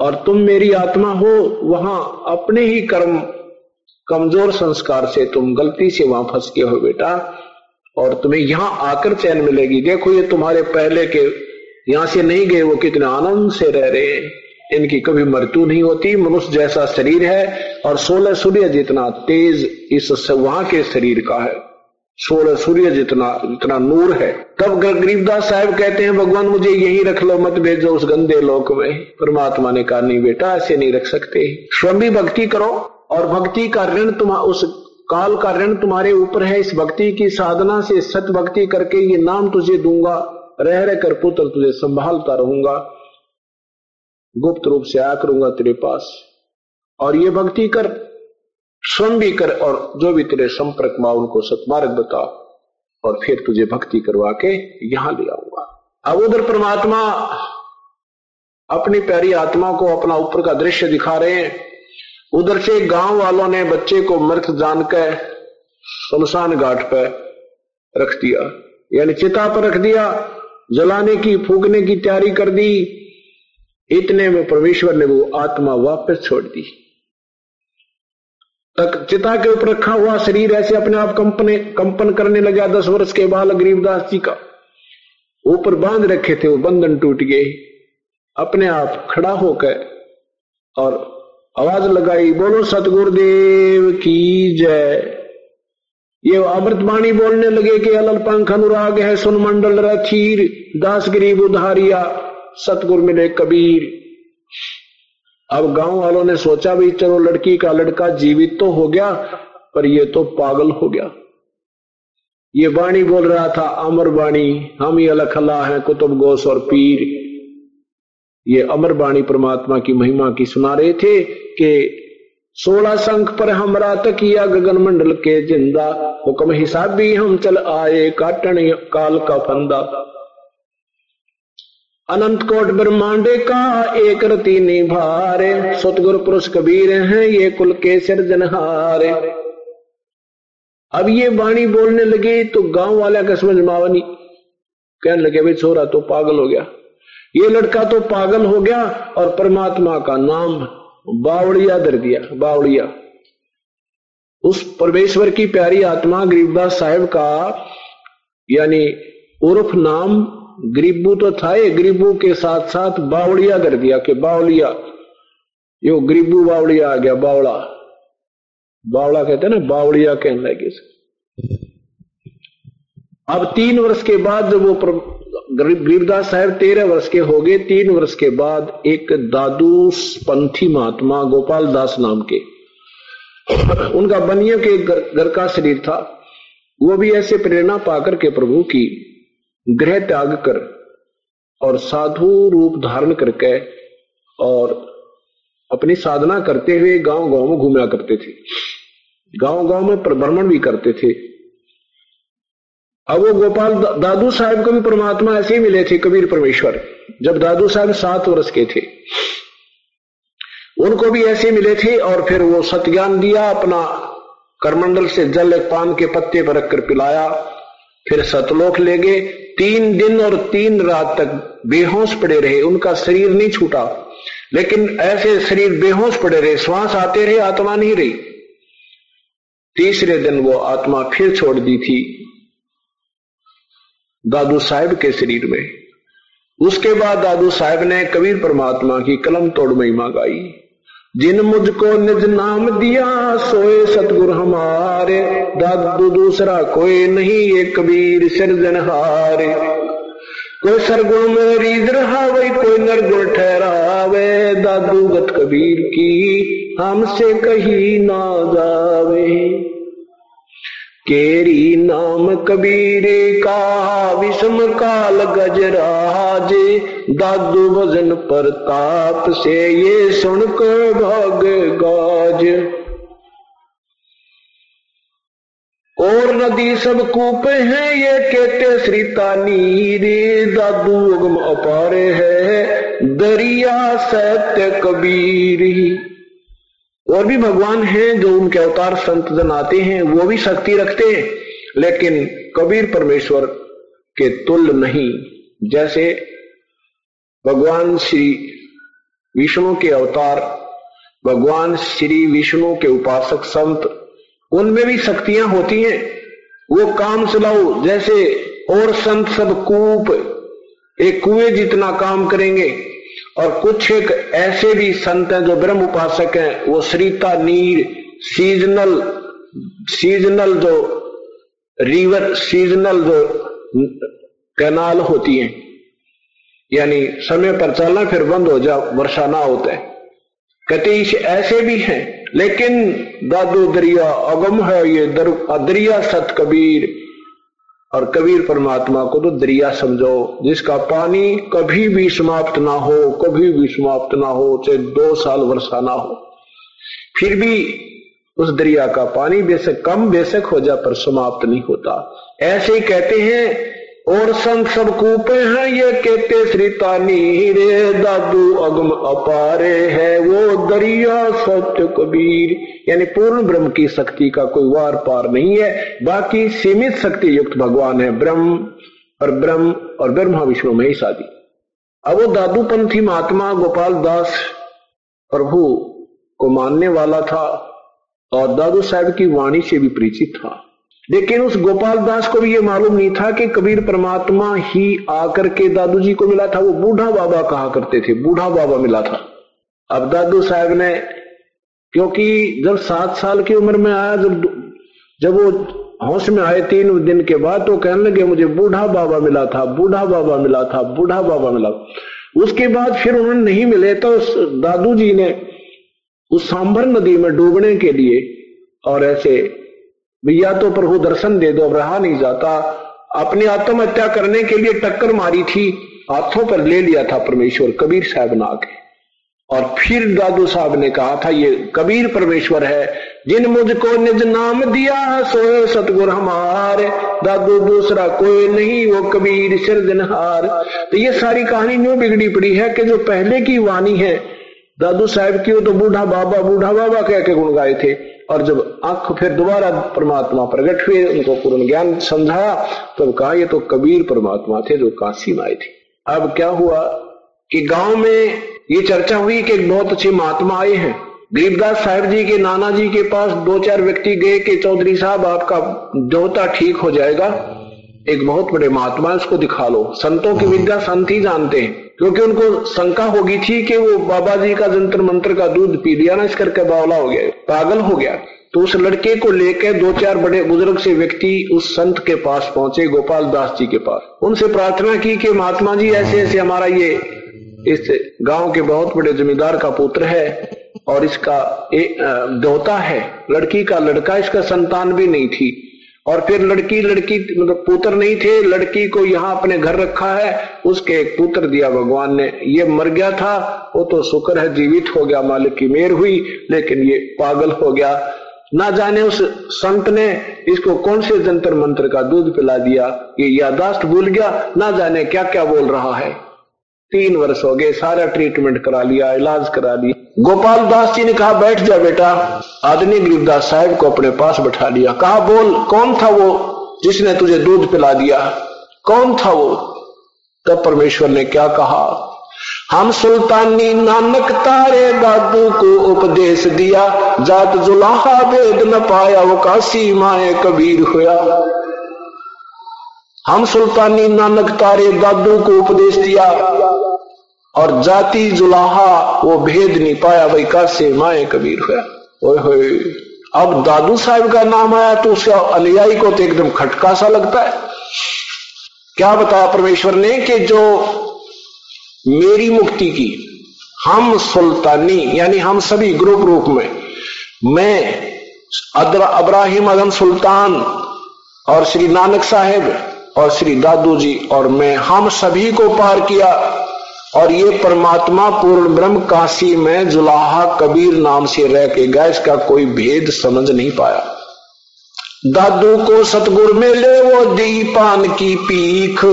और तुम मेरी आत्मा हो, वहाँ अपने ही कर्म कमज़ोर संस्कार से तुम गलती से वहाँ फंस गए हो बेटा। और तुम्हें यहाँ आकर चैन मिलेगी। देखो, ये तुम्हारे पहले के यहाँ से नहीं गए वो कितने आनंद से रह रहे हैं। इनकी कभी मृत्यु नहीं होती। मनुष्य जैसा शरीर है और सोलह सूर्य जितना तेज इस वहाँ के शरीर का है। सोलह सूर्य जितना जितना नूर है। तब गरीबदास साहब कहते हैं, भगवान, मुझे यही रख लो, मत भेजो उस गंदे लोक में। परमात्मा ने कहा, नहीं बेटा, ऐसे नहीं रख सकते। स्वयं भी भक्ति करो और भक्ति का ऋण तुम उस काल का ऋण तुम्हारे ऊपर है। इस भक्ति की साधना से सत भक्ति करके ये नाम तुझे दूँगा। रह रह कर पुत्र तुझे संभालता रहूँगा। गुप्त रूप से आया करूँगा तेरे पास। और ये भक्ति कर, स्वयं भी कर और जो भी तेरे संपर्क में उनको सतमार्ग बता। और फिर तुझे भक्ति करवा के यहाँ ले आऊँगा। अब उधर परमात्मा अपनी प्यारी आत्मा को अपना ऊपर का दृश्य दिखा रहे हैं। उधर से गाँव वालों ने बच्चे को मृत जानकर शमशान घाट पर रख दिया। यानी चिता पर रख दिया, जलाने की, फूकने की तैयारी कर दी। इतने में परमेश्वर ने वो आत्मा वापस छोड़ दी। तक चिता के ऊपर रखा हुआ शरीर ऐसे अपने आप कंपने, कंपन करने लगा दस वर्ष के बाल गरीबदास जी का। ऊपर बाँध रखे थे, वो बंधन टूट गए। अपने आप खड़ा होकर और आवाज़ लगाई, बोलो, सतगुरुदेव की जय। ये अमृत अमृतवाणी बोलने लगे कि अलल पंख अनुराग है, सुन मंडल रथीर दास गरीब उधारिया सतगुरु मिले कबीर। अब गाँव वालों ने सोचा भी, चलो लड़की का लड़का जीवित तो हो गया, पर ये तो पागल हो गया। ये वाणी बोल रहा था, अमर वाणी, हम ही अलखला है, कुतुब गोस और पीर। ये अमर बाणी परमात्मा की महिमा की सुना रहे थे कि सोलह संख पर हमरा तक या गगन मंडल के ज़िंदा, हुक्म हिसाबी हम चल आए काटन काल का फंदा। अनंत कोट ब्रह्मांडे का एक रति निभारे, सतगुरु पुरुष कबीर हैं ये कुल के सिरजनहारे अब ये वाणी बोलने लगे तो गाँव वाला का समझ मावनी कहने लगे, भाई छोरा तो पागल हो गया। ये लड़का तो पागल हो गया और परमात्मा का नाम बावड़िया दर दिया, बावड़िया। उस परमेश्वर की प्यारी आत्मा गरीबदास साहेब का, यानी उर्फ़ नाम गरीबू तो था, ये गरीबू के साथ साथ बावड़िया कर दिया कि बावलिया यो गरीबू बावड़िया आ गया, बावड़ा। बावड़ा कहते हैं ना, बावड़िया कहने लगे अब तीन वर्ष के बाद जब वो गरीबदास साहब तेरह वर्ष के हो गए, तीन वर्ष के बाद एक दादू पंथी महात्मा गोपाल दास नाम के। उनका बनिया के घर का शरीर था। वो भी ऐसे प्रेरणा पाकर के प्रभु की ग्रह त्याग कर और साधु रूप धारण करके और अपनी साधना करते हुए गाँव गाँव में घूमया करते थे। गाँव गाँव में भ्रमण भी करते थे। अब वो गोपाल दादू साहब को भी परमात्मा ऐसे ही मिले थे, कबीर परमेश्वर, जब दादू साहब सात वर्ष के थे। उनको भी ऐसे मिले थे और फिर वो सत्यान दिया, अपना करमंडल से जल एक पान के पत्ते पर रखकर पिलाया। फिर सतलोक ले गए। तीन दिन और तीन रात तक बेहोश पड़े रहे। उनका शरीर नहीं छूटा। लेकिन ऐसे शरीर बेहोश पड़े रहे। श्वास आते रहे, आत्मा नहीं रही। तीसरे दिन वो आत्मा फिर छोड़ दी थी। दादू साहेब के शरीर में। उसके बाद दादू साहेब ने कबीर परमात्मा की कलम तोड़ महिमा गाई। जिन मुझको निज नाम दिया, सोए सतगुरु हमारे। दादू दूसरा कोई नहीं, ये कबीर सिरजनहारे कोई सरगुण में रीद रहा वही कोई नरगुण ठहरावे। दादू गत कबीर की, हमसे कही ना जावे। केरी नाम कबीर का विषम काल गजराज, दादू भजन प्रताप से ये सुनकर भग गाज। और नदी सब कूप है, ये कहते श्रीता नीरे, दादू उगम अपारे है, दरिया सत्य कबीर और भी भगवान हैं जो उनके अवतार संत जन आते हैं, वो भी शक्ति रखते हैं। लेकिन कबीर परमेश्वर के तुल्य नहीं। जैसे भगवान श्री विष्णु के अवतार, भगवान श्री विष्णु के उपासक संत, उनमें भी शक्तियाँ होती हैं। वो काम चलाओ जैसे और संत सब कूप, एक कुएँ जितना काम करेंगे और कुछ एक ऐसे भी संत हैं जो ब्रह्म उपासक हैं वो श्रीता नीर सीजनल सीजनल जो रिवर सीजनल जो कैनाल होती हैं। यानी समय पर चलना फिर बंद हो जा वर्षा ना होता। है कहते ऐसे भी हैं लेकिन दादू दरिया अगम है ये दर, दरिया सत कबीर और कबीर परमात्मा को तो दरिया समझो, जिसका पानी कभी भी समाप्त ना हो, कभी भी समाप्त ना हो, चाहे दो साल वर्षा ना हो। फिर भी उस दरिया का पानी बेशक कम बेशक हो जा, पर समाप्त नहीं होता। ऐसे ही कहते हैं और संत सब कूपे हैं ये कहते श्री तानी रे दादू अगम अपारे है वो दरिया सत्य कबीर। यानी पूर्ण ब्रह्म की शक्ति का कोई वार पार नहीं है, बाकी सीमित शक्ति युक्त भगवान है ब्रह्म और ब्रह्म और ब्रह्मा विष्णु में ही शादी। अब वो दादू पंथी महात्मा गोपाल दास प्रभु को मानने वाला था और दादू साहब की वाणी से भी परिचित था। लेकिन उस गोपाल दास को भी ये मालूम नहीं था कि कबीर परमात्मा ही आकर के दादू जी को मिला था। वो बूढ़ा बाबा कहा करते थे? बूढ़ा बाबा मिला था। अब दादू साहब ने, क्योंकि जब सात साल की उम्र में आया, जब जब वो होश में आए तीन दिन के बाद तो कहने लगे, मुझे बूढ़ा बाबा मिला था, बूढ़ा बाबा मिला था, बूढ़ा बाबा मिला उसके बाद फिर उन्होंने नहीं मिले तो दादू जी ने उस सांभर नदी में डूबने के लिए और ऐसे भैया तो प्रभु दर्शन दे दो, अब रहा नहीं जाता। अपनी आत्महत्या करने के लिए टक्कर मारी थी, हाथों पर ले लिया था परमेश्वर, कबीर साहब ने आके और फिर दादू साहब ने कहा था, ये कबीर परमेश्वर है, जिन मुझको निज नाम दिया सोए सतगुर हमारे। दादू दूसरा कोई नहीं, वो कबीर सिरजनहार। तो ये सारी कहानी न्यू बिगड़ी पड़ी है कि जो पहले की वाणी है, दादू साहब की, वो तो बूढ़ा बाबा बूढ़ा बाबा कह के गुण गाए थे। और जब आँख फिर दोबारा परमात्मा प्रकट हुए, उनको पूर्ण ज्ञान समझाया तब कहा, ये तो कबीर परमात्मा थे जो काशी में आए थे। अब क्या हुआ कि गाँव में ये चर्चा हुई कि बहुत अच्छे महात्मा आए हैं। गरीबदास साहेब जी के नाना जी के पास दो चार व्यक्ति गए कि चौधरी साहब, आपका देवता ठीक हो जाएगा। एक बहुत बड़े महात्मा उसको दिखा लो। संतों की विद्या संत ही जानते हैं, क्योंकि उनको शंका होगी थी कि वो बाबा जी का जंतर मंत्र का दूध पी लिया ना, इस करके बावला हो गया, पागल हो गया। तो उस लड़के को लेकर दो चार बड़े बुज़ुर्ग से व्यक्ति उस संत के पास पहुँचे, गोपाल दास जी के पास। उनसे प्रार्थना की कि महात्मा जी, ऐसे ऐसे हमारा ये इस गाँव के बहुत बड़े जमींदार का पुत्र है और इसका दोता है। लड़की का लड़का, इसका संतान भी नहीं थी। और फिर लड़की लड़की मतलब पुत्र नहीं थे, लड़की को यहाँ अपने घर रखा है, उसके एक पुत्र दिया भगवान ने। ये मर गया था, वो तो शुक्र है, जीवित हो गया, मालिक की मेर हुई, लेकिन ये पागल हो गया। ना जाने उस संत ने इसको कौन से जंतर मंत्र का दूध पिला दिया, ये यादाश्त भूल गया, ना जाने क्या क्या बोल रहा है। तीन वर्ष हो गए, सारा ट्रीटमेंट करा लिया, इलाज करा लिया। गोपाल दास जी ने कहा, बैठ जा बेटा। आदमी गरीबदास साहब को अपने पास बैठा लिया। कहा, बोल, कौन था वो जिसने तुझे दूध पिला दिया? कौन था वो? तब परमेश्वर ने क्या कहा, हम सुल्तानी नानक तारे दादू को उपदेश दिया, जात जुलाहा वेद न पाया, वो काशी माए कबीर हुआ हम सुल्तानी नानक तारे दादू को उपदेश दिया और जाति जुलाहा वो भेद नहीं पाया भाई कैसे माए कबीर हुआ अब दादू साहब का नाम आया तो उसका अनुयायी को तो एकदम खटका सा लगता है। क्या बताया परमेश्वर ने कि जो मेरी मुक्ति की, हम सुल्तानी, यानी हम सभी ग्रुप रूप में, मैं अब्राहिम अदम सुल्तान और श्री नानक साहेब और श्री दादू जी और मैं, हम सभी को पार किया। और ये परमात्मा पूर्ण ब्रह्म काशी में जुलाहा कबीर नाम से रह के गया इसका कोई भेद समझ नहीं पाया। दादू को सतगुर में ले वो दीपान की पीख।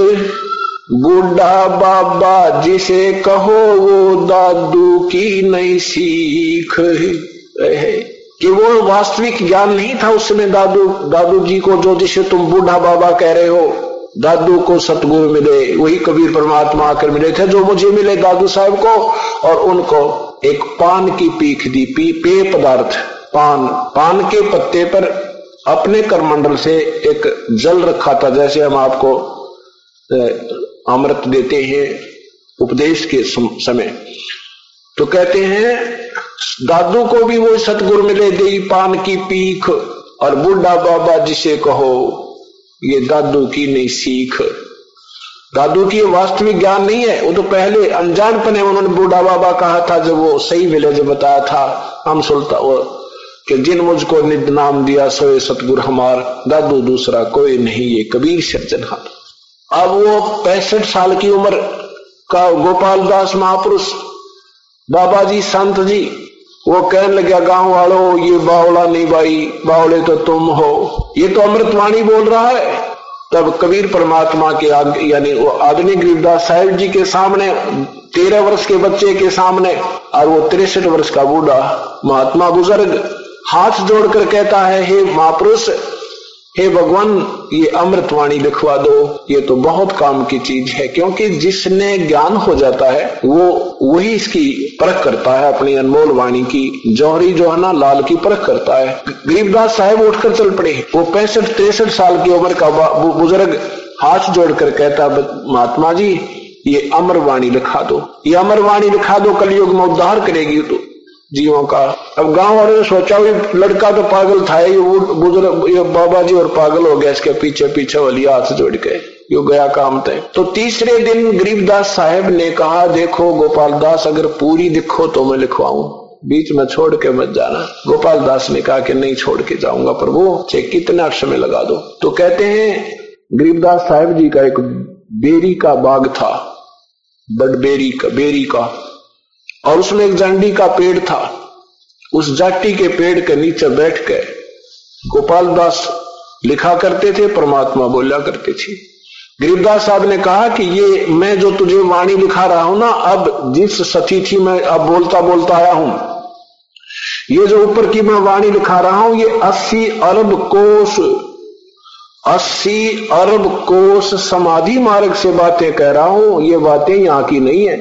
गुड्डा बाबा जिसे कहो वो दादू की नई सीख। है, कि वो वास्तविक ज्ञान नहीं था उस समय दादू दादू जी को जो जिसे तुम बूढ़ा बाबा कह रहे हो। दादू को सतगुरु मिले, वही कबीर परमात्मा आकर मिले थे जो मुझे मिले दादू साहब को, और उनको एक पान की पीख दी, पी, पेय पदार्थ, पान पान के पत्ते पर अपने करमंडल से एक जल रखा था, जैसे हम आपको अमृत देते हैं उपदेश के समय। तो कहते हैं, दादू को भी वो सतगुरु मिले दे पान की पीख, और बुढ़ा बाबा जिसे कहो ये दादू की नहीं सीख। दादू की वास्तविक ज्ञान नहीं है, वो तो पहले अनजान पने उन्होंने बूढ़ा बाबा कहा था, जब वो सही विलेज बताया था हम सुलता वो, कि जिन मुझको निद नाम दिया सोए सतगुर हमार, दादू दूसरा कोई नहीं, ये कबीर सज्जनहार अब वो पैंसठ साल की उम्र का गोपाल दास महापुरुष बाबा जी संत जी वो कहने लगे, गाँव वालों, ये बावला नहीं भाई, बावले तो तुम हो। ये तो अमृतवाणी बोल रहा है। तब कबीर परमात्मा के यानी वो आदमी गरीबदास साहिब जी के सामने, तेरह वर्ष के बच्चे के सामने, और वो तिरसठ वर्ष का बूढ़ा महात्मा बुज़ुर्ग, हाथ जोड़कर कहता है, हे महापुरुष हे भगवान, ये अमृतवाणी लिखवा दो। ये तो बहुत काम की चीज़ है, क्योंकि जिसने ज्ञान हो जाता है, वो वही इसकी परख करता है, अपनी अनमोल वाणी की। जौहरी जो है ना लाल की परख करता है। गरीबदास साहेब उठकर चल पड़े। वो पैंसठ, तिरसठ साल की उम्र का बुज़ुर्ग हाथ जोड़कर कहता महात्मा जी, ये अमर वाणी लिखा दो। ये अमर वाणी लिखा दो, कलयुग में उद्धार करेगी तो जीवों का अब गाँव वालों ने सोचा लड़का तो पागल था ये बुज़ुर्ग ये बाबा जी और पागल हो गया, इसके पीछे पीछे वाली हाथ जोड़ के, यो गया काम थे तो तीसरे दिन गरीबदास साहेब ने कहा, देखो गोपाल दास अगर पूरी दिखो तो मैं लिखवाऊ। बीच में छोड़ के मत जाना। गोपाल दास ने कहा कि नहीं, छोड़ के जाऊँगा प्रभु चे कितना में लगा दो। तो कहते हैं, गरीबदास साहेब जी का एक बेरी का बाग था, बडबेरी का, बेरी का, और उसमें एक जांडी का पेड़ था। उस जाटी के पेड़ के नीचे बैठ के गोपाल दास लिखा करते थे, परमात्मा बोला करते थे। गरीबदास साहब ने कहा कि ये मैं जो तुझे वाणी लिखा रहा हूँ ना, अब जिस सती थी मैं अब बोलता बोलता आया हूँ। ये जो ऊपर की मैं वाणी लिखा रहा हूँ, ये अस्सी अरब कोष अस्सी अरब कोष समाधि मार्ग से बातें कह रहा हूँ, ये बातें यहाँ की नहीं है।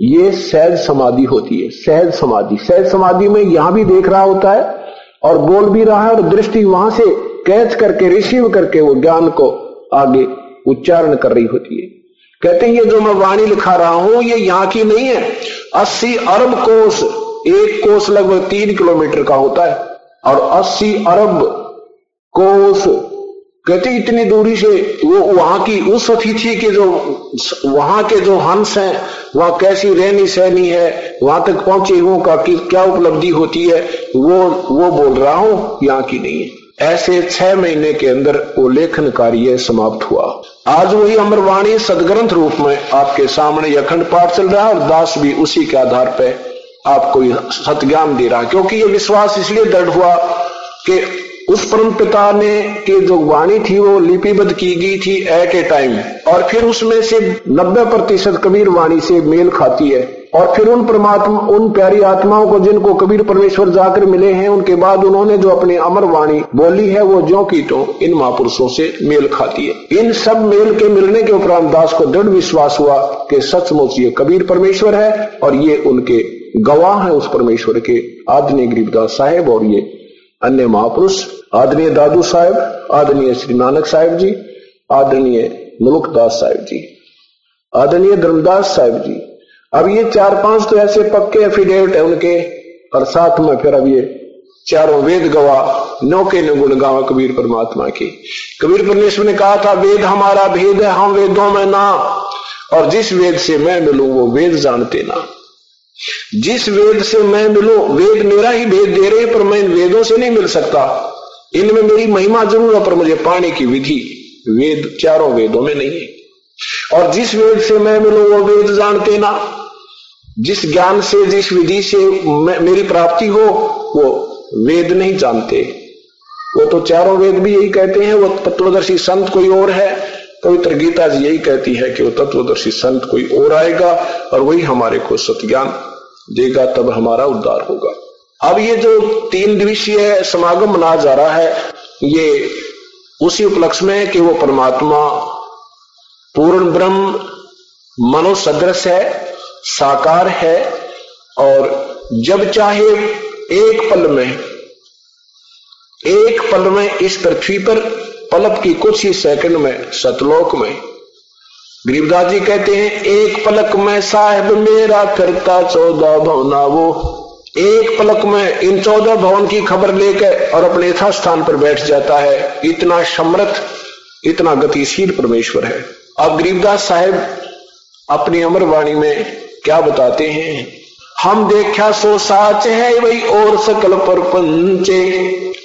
ये सहज समाधि होती है सहज समाधि। सहज समाधि में यहाँ भी देख रहा होता है और बोल भी रहा है और दृष्टि वहाँ से कैच करके रिसीव करके वो ज्ञान को आगे उच्चारण कर रही होती है। कहते हैं, ये जो मैं वाणी लिखा रहा हूँ, ये यहाँ की नहीं है। अस्सी अरब कोष एक कोष लगभग तीन किलोमीटर का होता है। और अस्सी अरब कोष कहते इतनी दूरी से वो वहाँ की उस अतिथि के जो वहाँ के जो हंस हैं, वहाँ कैसी रहनी सहनी है, वहाँ तक पहुँचे हुओं का कि क्या उपलब्धि होती है, वो वो बोल रहा हूँ, यहाँ की नहीं है। ऐसे छह महीने के अंदर वो लेखन कार्य समाप्त हुआ। आज वही अमरवाणी सदग्रंथ रूप में आपके सामने अखंड पाठ चल रहा है और दास भी उसी के आधार पर आपको सत्ज्ञान दे रहा क्योंकि ये विश्वास इसलिए दृढ़ हुआ कि उस परम पिता ने की जो वाणी थी, वो लिपिबद्ध की गई थी एट ए टाइम। और फिर उसमें से 90 प्रतिशत कबीर वाणी से मेल खाती है। और फिर उन परमात्मा, उन प्यारी आत्माओं को जिनको कबीर परमेश्वर जाकर मिले हैं, उनके बाद उन्होंने जो अपनी अमर वाणी बोली है, वो जो की तो इन महापुरुषों से मेल खाती है। इन सब मेल के मिलने के उपरांत दास को दृढ़ विश्वास हुआ कि सचमुच ये कबीर परमेश्वर है और ये उनके गवाह है उस परमेश्वर के आदनी गरीबदास साहेब और ये अन्य महापुरुष। आदरणीय दादू साहब, आदरणीय श्री नानक साहब जी, आदरणीय मुलुकदास साहब जी, आदरणीय धर्मदास साहब जी। अब ये चार पाँच तो ऐसे पक्के एफिडेविट है उनके, और साथ में फिर अब ये चारों वेद नौके ने गुण गावा कबीर परमात्मा की। कबीर परमेश्वर ने कहा था, वेद हमारा भेद है, हम वेदों में ना। और जिस वेद से मैं मिलूं, वो वेद जानते ना। जिस वेद से मैं मिलूं, वेद मेरा ही भेद दे रहे पर मैं वेदों से नहीं मिल सकता। इनमें मेरी महिमा ज़रूर है, पर मुझे पाने की विधि वेद, चारों वेदों में नहीं है। और जिस वेद से मैं मिलूं, वो वेद जानते ना। जिस ज्ञान से, जिस विधि से मेरी प्राप्ति हो, वो वेद नहीं जानते। वो तो चारों वेद भी यही कहते हैं, वो तत्वदर्शी संत कोई और है। पवित्र गीता जी यही कहती है कि वो तत्वदर्शी संत कोई और आएगा, और वही हमारे को सत्यान देगा, तब हमारा उद्धार होगा। अब ये जो तीन दिवसीय समागम मना जा रहा है, ये उसी उपलक्ष्य में है कि वो परमात्मा पूर्ण ब्रह्म, मनोसदृश है, साकार है, और जब चाहे एक पल में, एक पल में इस पृथ्वी पर पलक की कुछ ही सेकंड में, सतलोक में। गरीबदास जी कहते हैं, एक पलक में साहेब मेरा करता चौदह भवना वो। एक पलक में इन चौदह भवन की खबर लेकर और अपने यथा स्थान पर बैठ जाता है, इतना समृत इतना गतिशील परमेश्वर है। अब गरीबदास साहेब अपनी अमर वाणी में क्या बताते हैं? हम देखा सो साच है वही और सकल पर पंचे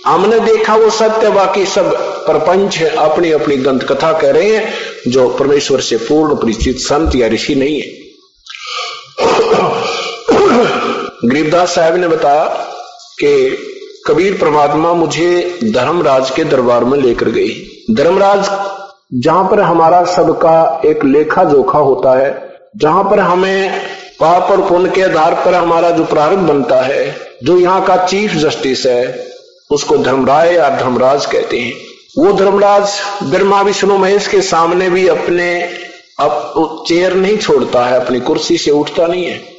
हमने देखा वो सत्य, बाकी सब प्रपंच अपनी अपनी दंत कथा कह रहे हैं, जो परमेश्वर से पूर्ण परिचित संत या ऋषि नहीं है। गरीबदास साहब ने बताया कि कबीर परमात्मा मुझे धर्मराज के दरबार में लेकर गई। धर्मराज, जहाँ पर हमारा सबका एक लेखा जोखा होता है, जहाँ पर हमें पाप और पुण्य के आधार पर हमारा जो प्रारंभ बनता है, जो यहाँ का चीफ जस्टिस है, उसको धर्मराय या धर्मराज कहते हैं। वो धर्मराज ब्रह्मा विष्णु महेश के सामने भी अपने अब चेयर नहीं छोड़ता है, अपनी कुर्सी से उठता नहीं है।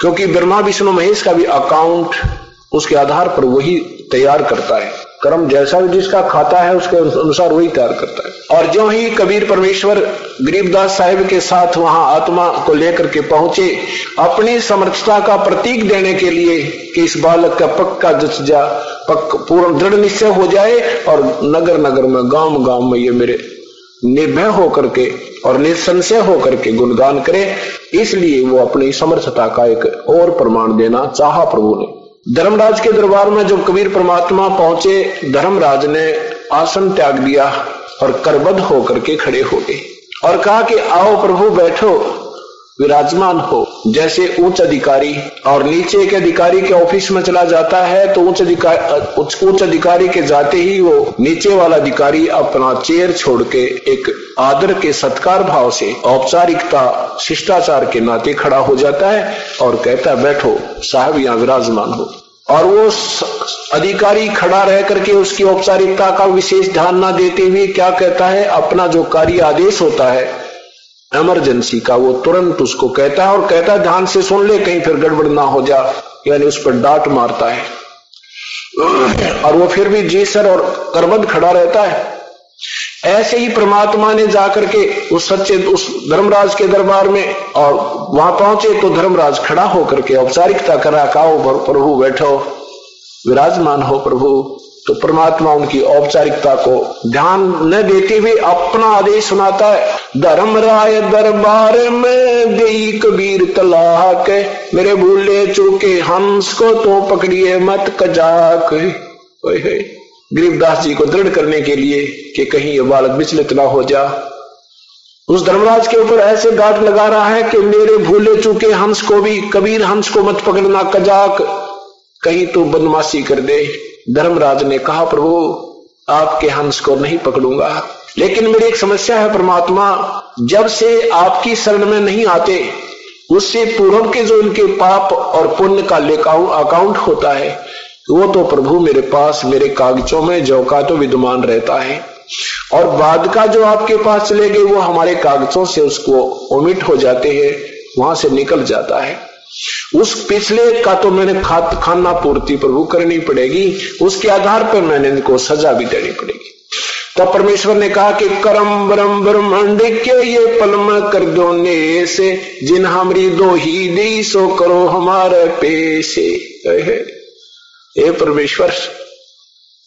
क्योंकि ब्रह्मा, विष्णु, महेश का भी अकाउंट उसके आधार पर वही तैयार करता है। कर्म जैसा जिसका खाता है, उसके अनुसार वही तैयार करता है। और जो ही कबीर परमेश्वर गरीबदास साहिब के साथ वहाँ आत्मा को लेकर के पहुँचे, अपनी समर्थता का प्रतीक देने के लिए कि इस बालक का पक्का जच जा पक पूर्ण दृढ़ निश्चय हो जाए और नगर नगर में गाँव गाँव में ये मेरे निर्भय होकर के और निसंशय होकर के गुणगान करे, इसलिए वो अपनी समर्थता का एक और प्रमाण देना चाहा प्रभु ने। धर्मराज के दरबार में जब कबीर परमात्मा पहुँचे, धर्मराज ने आसन त्याग दिया और करबद्ध होकर के खड़े हो गए और कहा कि आओ प्रभु बैठो। विराजमान हो। जैसे उच्च अधिकारी और नीचे के अधिकारी के ऑफ़िस में चला जाता है तो उच्च अधिकारी उच्च अधिकारी के जाते ही वो नीचे वाला अधिकारी अपना चेयर छोड़ के एक आदर के सत्कार भाव से औपचारिकता, शिष्टाचार के नाते खड़ा हो जाता है और कहता है, बैठो, साहब यहाँ विराजमान हो। और वो अधिकारी खड़ा रह करके उसकी औपचारिकता का विशेष ध्यान ना देते हुए क्या कहता है, अपना जो कार्य आदेश होता है इमरजेंसी का वो तुरंत उसको कहता है और कहता है, ध्यान से सुन ले, कहीं फिर गड़बड़ ना हो जा। यानी उस पर डांट मारता है। और वो फिर भी जी सर और करबंद खड़ा रहता है। ऐसे ही परमात्मा ने जाकर के उस सच्चे, उस धर्मराज के दरबार में और वहाँ पहुँचे तो धर्मराज खड़ा होकर के औपचारिकता करा काओ प्रभु बैठो, विराजमान हो प्रभु। तो परमात्मा उनकी औपचारिकता को ध्यान न देते हुए अपना आदेश सुनाता है, धर्म राय दरबार में गई कबीर तलाक, मेरे भूले चूके हंस को तो पकड़िए मत कजाक। गरीबदास जी को दृढ़ करने के लिए कि कहीं ये बालक विचलित ना हो जा। उस धर्मराज के ऊपर ऐसे गाट लगा रहा है कि मेरे भूले चूके हंस को भी, कबीर हंस को मत पकड़ना कजाक। कहीं तो बदमाशी कर दे। धर्मराज ने कहा, प्रभु, आपके हंस को नहीं पकड़ूँगा। लेकिन मेरी एक समस्या है, परमात्मा, जब से आपकी शरण में नहीं आते, उससे पूर्व के जो इनके पाप और पुण्य का अकाउंट होता है, वो तो प्रभु मेरे पास, मेरे कागजों में, जो का तो विद्यमान रहता है। और बाद का जो आपके पास चले गए, वो हमारे कागजों से उसको ओमिट हो जाते हैं, वहाँ से निकल जाता है। उस पिछले का तो मैंने खा, खाना पूर्ति प्रभु करनी पड़ेगी उसके आधार पर मैंने इनको सजा भी देनी पड़ेगी। तो परमेश्वर ने कहा कि करम ब्रम ब्रह्मांड के ये पलम कर दो ने से जिन हमारी दो ही दी सो करो हमारे पेशे। हे परमेश्वर